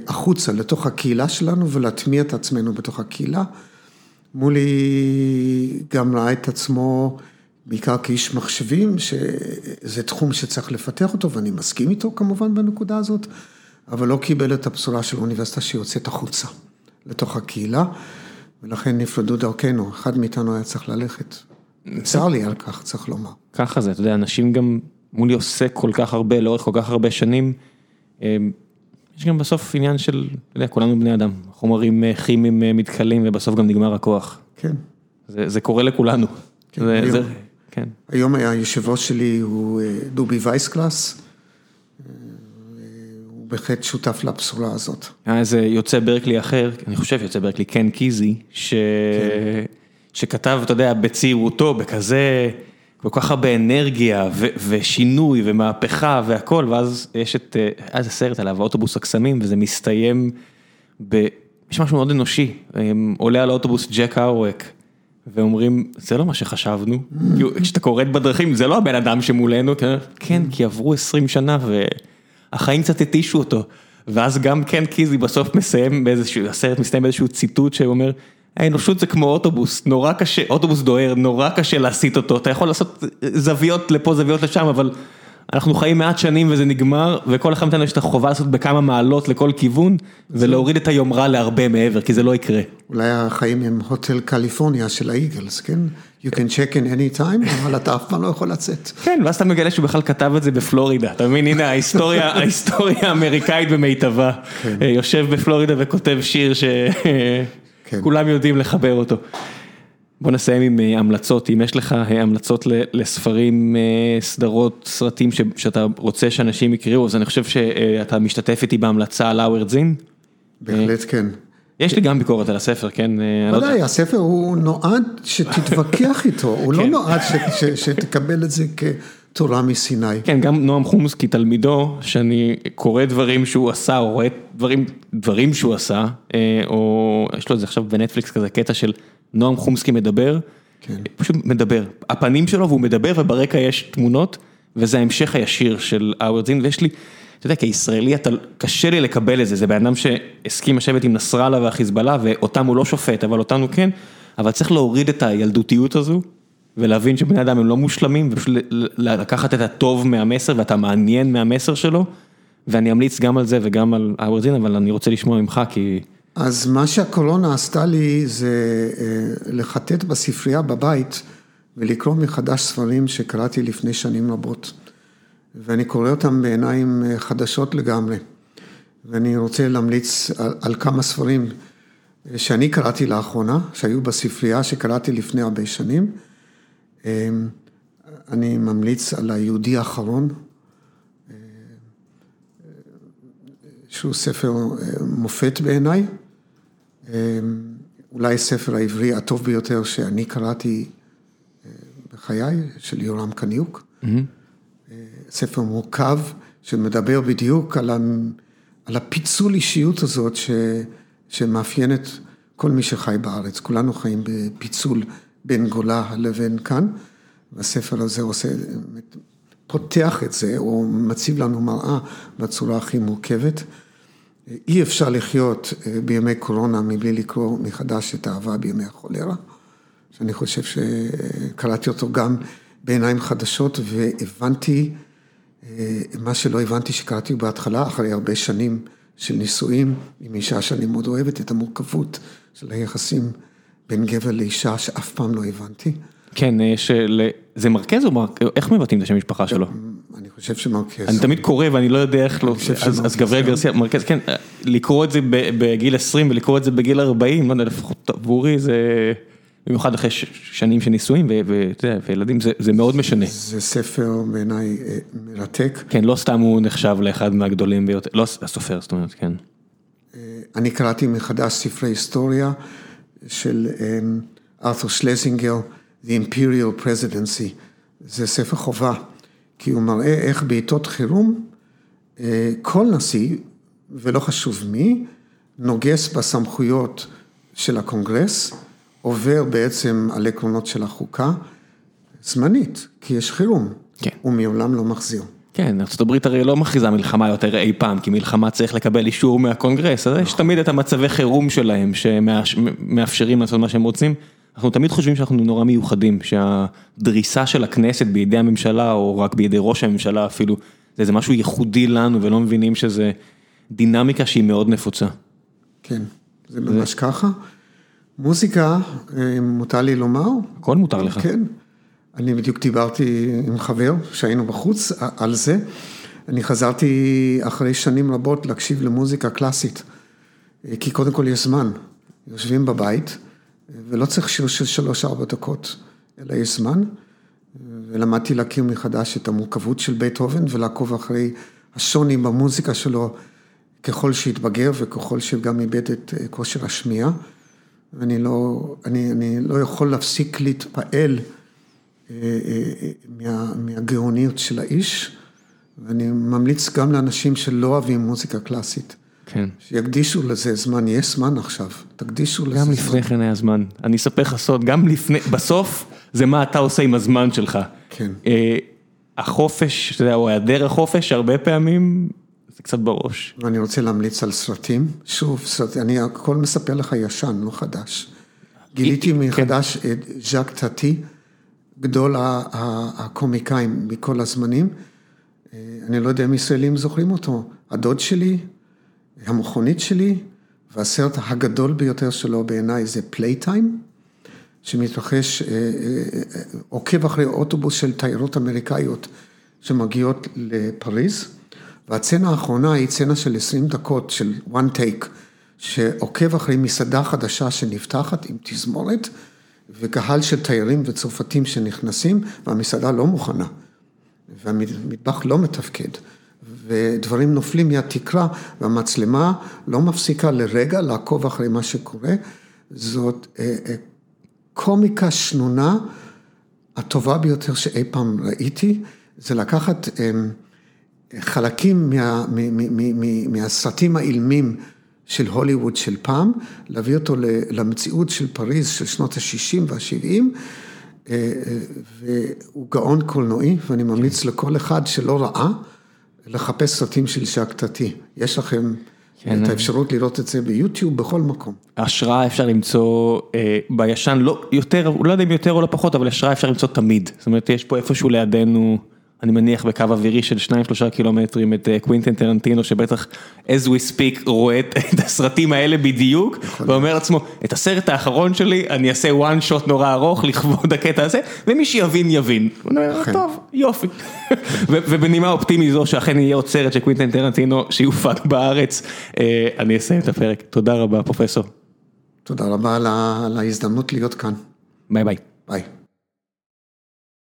החוצה לתוך הקהילה שלנו ולהטמיע את עצמנו בתוך הקהילה. מולי גם ראה את עצמו בעיקר כאיש מחשבים, שזה תחום שצריך לפתח אותו, ואני מסכים איתו כמובן בנקודה הזאת, אבל לא קיבל את הבשורה של האוניברסיטה שיוצאת החוצה, לתוך הקהילה, ולכן נפרדו דרכנו, אחד מאיתנו היה צריך ללכת. צר לי על כך, צריך לומר. ככה זה, אתה יודע, אנשים גם, מולי עושה כל כך הרבה, לאורך כל כך הרבה שנים, יש גם בסוף עניין של, אתה יודע, כולנו בני אדם, חומרים כימיים מתכלים, ובסוף גם נגמר הכוח. כן. זה קורה לכולנו. כן, זה, כן. היום היושב ראש שלי הוא דובי וייסקלאס, הוא בהחלט שותף לבשורה הזאת. היה איזה יוצא ברקלי אחר, אני חושב יוצא ברקלי, קן קיזי, שכתב, אתה יודע, בצעירותו, בכזה, כל כך הרבה אנרגיה ושינוי ומהפכה והכל, ואז יש את, היה איזה סרט עליו, האוטובוס הקסמים, וזה מסתיים ב... יש משהו מאוד אנושי, עולה על האוטובוס ג'ק קרואק. ואומרים, זה לא מה שחשבנו, כשאתה קוראת בדרכים, זה לא הבן אדם שמולנו, כן, כי עברו 20 שנה והחיים קצת התישו אותו. ואז גם כן קיזי בסוף מסיים באיזשהו, הסרט מסתיים באיזשהו ציטוט שאומר, האנושות זה כמו אוטובוס, נורא קשה, אוטובוס דוהר, נורא קשה להסיט אותו, אתה יכול לעשות זוויות לפה, זוויות לשם, אבל אנחנו חיים מעט שנים וזה נגמר, וכל אחד מאיתנו יש את החובה לעשות בכמה מעלות לכל כיוון, ולהוריד את היומרה להרבה מעבר, כי זה לא יקרה. אולי החיים הם הוטל קליפורניה של האיגלס, כן? You can check in any time, אבל אתה אף פעם לא יכול לצאת. כן, ואז אתה מגלה שהוא בכלל כתב את זה בפלורידה, אתה מבין, הנה ההיסטוריה האמריקאית במיטבה, יושב בפלורידה וכותב שיר שכולם יודעים לחבר אותו. בוא נסיים עם המלצות, אם יש לך המלצות לספרים, סדרות, סרטים שאתה רוצה שאנשים יקראו, אז אני חושב שאתה משתתף איתי בהמלצה על האוורד זין. בהחלט כן. יש לי גם ביקורת על הספר, כן? ודאי, הספר הוא נועד שתתווכח איתו, הוא לא נועד שתקבל את זה כתורה מסיני. כן, גם נועם חומסקי תלמידו, שאני קורא דברים שהוא עשה, או רואה דברים שהוא עשה, או יש לו את זה עכשיו בנטפליקס כזה קטע של נועם חומסקי מדבר, פשוט מדבר, הפנים שלו והוא מדבר וברקע יש תמונות, וזה ההמשך הישיר של האוורד זין, ויש לי, אתה יודע, כישראלי קשה לי לקבל את זה, זה בן אדם שהסכים לשבת עם נסראללה והחיזבאללה, ואותם הוא לא שופט, אבל אותנו כן, אבל צריך להוריד את הילדותיות הזו, ולהבין שבני אדם הם לא מושלמים, ופשוט לקחת את הטוב מהמסר ואתה מעניין מהמסר שלו, ואני אמליץ גם על זה וגם על האוורד זין, אבל אני רוצה לשמוע ממך כי... אז מה שהקורונה עשתה לי זה לחטט בספרייה בבית ולקרוא מחדש ספרים שקראתי לפני שנים רבות. ואני קורא אותם בעיניים חדשות לגמרי. ואני רוצה להמליץ על, על כמה ספרים שאני קראתי לאחרונה, שהיו בספרייה שקראתי לפני הרבה שנים. אני ממליץ על היהודי האחרון, שהוא ספר מופת בעיניי, אולי הספר העברי הטוב ביותר שאני קראתי בחיי, של יורם קניוק. Mm-hmm. ספר מורכב, שמדבר בדיוק על, ה, על הפיצול אישיות הזאת ש, שמאפיינת כל מי שחי בארץ. כולנו חיים בפיצול בין גולה לבין כאן, והספר הזה עושה, פותח את זה, או מציב לנו מראה בצורה הכי מורכבת. אי אפשר לחיות אה, בימי קורונה מבלי לקרוא מחדש את האהבה בימי החולרה, שאני חושב שקראתי אותו גם בעיניים חדשות והבנתי אה, מה שלא הבנתי שקראתי בהתחלה, אחרי הרבה שנים של נישואים עם אישה שאני מאוד אוהבת, את המורכבות של היחסים בין גבר לאישה שאף פעם לא הבנתי. כן, יש, זה מרכז או מרכז, איך מבטאים את השם משפחה שלו? אני חושב שמרכז. אני תמיד קורא ואני לא יודע איך לא, אז גבריאל גרסיה, מרכז, כן, לקרוא את זה בגיל 20 ולקרוא את זה בגיל 40, לא יודע, לפחות עבורי זה, במיוחד אחרי שנים של נישואים וילדים, זה מאוד משנה. זה ספר בעיניי אה, מרתק. כן, לא סתם הוא נחשב לאחד מהגדולים ביותר, לא הסופר, זאת אומרת, כן. אה, אני קראתי מחדש ספרי היסטוריה של אה, ארתור שלזינגר. The Imperial Presidency, זה ספר חובה, כי הוא מראה איך בעיתות חירום אה, כל נשיא, ולא חשוב מי, נוגס בסמכויות של הקונגרס, עובר בעצם על עקרונות של החוקה, זמנית, כי יש חירום, כן. הוא מעולם לא מחזיר. כן, ארה"ב הרי לא מכריזה מלחמה יותר אי פעם, כי מלחמה צריך לקבל אישור מהקונגרס, אז יש תמיד את המצבי חירום שלהם שמאפשרים לעשות מה שהם רוצים. אנחנו תמיד חושבים שאנחנו נורא מיוחדים, שהדריסה של הכנסת בידי הממשלה, או רק בידי ראש הממשלה אפילו, זה איזה משהו ייחודי לנו ולא מבינים שזה דינמיקה שהיא מאוד נפוצה. כן, זה ממש ככה. מוזיקה, מותר לי לומר. הכל מותר לך. כן. אני בדיוק דיברתי עם חבר שהיינו בחוץ על זה. אני חזרתי אחרי שנים רבות להקשיב למוזיקה קלאסית, כי קודם כל יש זמן. יושבים בבית. ולא צריך שיר של שלוש-ארבע דקות, אלא יש זמן. ולמדתי להכיר מחדש את המורכבות של בטהובן ולעקוב אחרי השוני במוזיקה שלו ככל שהתבגר וככל שגם איבד את אה, כושר השמיעה. ואני לא, אני, אני לא יכול להפסיק להתפעל אה, אה, מה, מהגאוניות של האיש, ואני ממליץ גם לאנשים שלא אוהבים מוזיקה קלאסית. כן. שיקדישו לזה זמן, יש זמן עכשיו, תקדישו לזה זמן. גם לפני כן היה זמן, אני אספר לך סוד, גם לפני, בסוף זה מה אתה עושה עם הזמן שלך. כן. אה, החופש, אתה יודע, או היעדר החופש, הרבה פעמים זה קצת בראש. ואני רוצה להמליץ על סרטים, שוב, סרט, אני הכל מספר לך ישן, לא חדש. גיליתי כן. מחדש את ז'אק טאטי, גדול הקומיקאים מכל הזמנים. אה, אני לא יודע אם ישראלים זוכרים אותו, הדוד שלי. המכונית שלי, והסרט הגדול ביותר שלו בעיניי זה Playtime, שמתרחש, אה, אה, אה, עוקב אחרי אוטובוס של תיירות אמריקאיות שמגיעות לפריז, והצצנה האחרונה היא צצנה של 20 דקות של one take, שעוקב אחרי מסעדה חדשה שנפתחת עם תזמורת, וקהל של תיירים וצרפתים שנכנסים, והמסעדה לא מוכנה, והמטבח לא מתפקד. ודברים נופלים מהתקרה והמצלמה לא מפסיקה לרגע לעקוב אחרי מה שקורה. זאת אה, אה, קומיקה שנונה הטובה ביותר שאי פעם ראיתי, זה לקחת אה, חלקים מה, מהסרטים האילמים של הוליווד של פעם, להביא אותו למציאות של פריז של שנות ה-60 וה-70. והוא גאון קולנועי, ואני ממליץ לכל אחד שלא ראה, לחפש סרטים של טאטי. יש לכם כן. את האפשרות לראות את זה ביוטיוב בכל מקום. השראה אפשר למצוא אה, בישן, לא יותר, לא יודע אם יותר או לא פחות, אבל השראה אפשר למצוא תמיד. זאת אומרת, יש פה איפשהו לידינו. אני מניח בקו אווירי של 2-3 קילומטרים את אה, קוונטין טרנטינו שבטח as we speak רואה את הסרטים האלה בדיוק ואומר לעצמו את הסרט האחרון שלי אני אעשה one shot נורא ארוך לכבוד הקטע הזה ומי שיבין יבין. הוא אומר טוב יופי. ובנימה אופטימית זו שאכן יהיה עוד סרט של קוונטין טרנטינו שיופק בארץ אה, אני אסיים את הפרק תודה רבה פרופסור. תודה רבה על ההזדמנות להיות כאן. ביי ביי. ביי.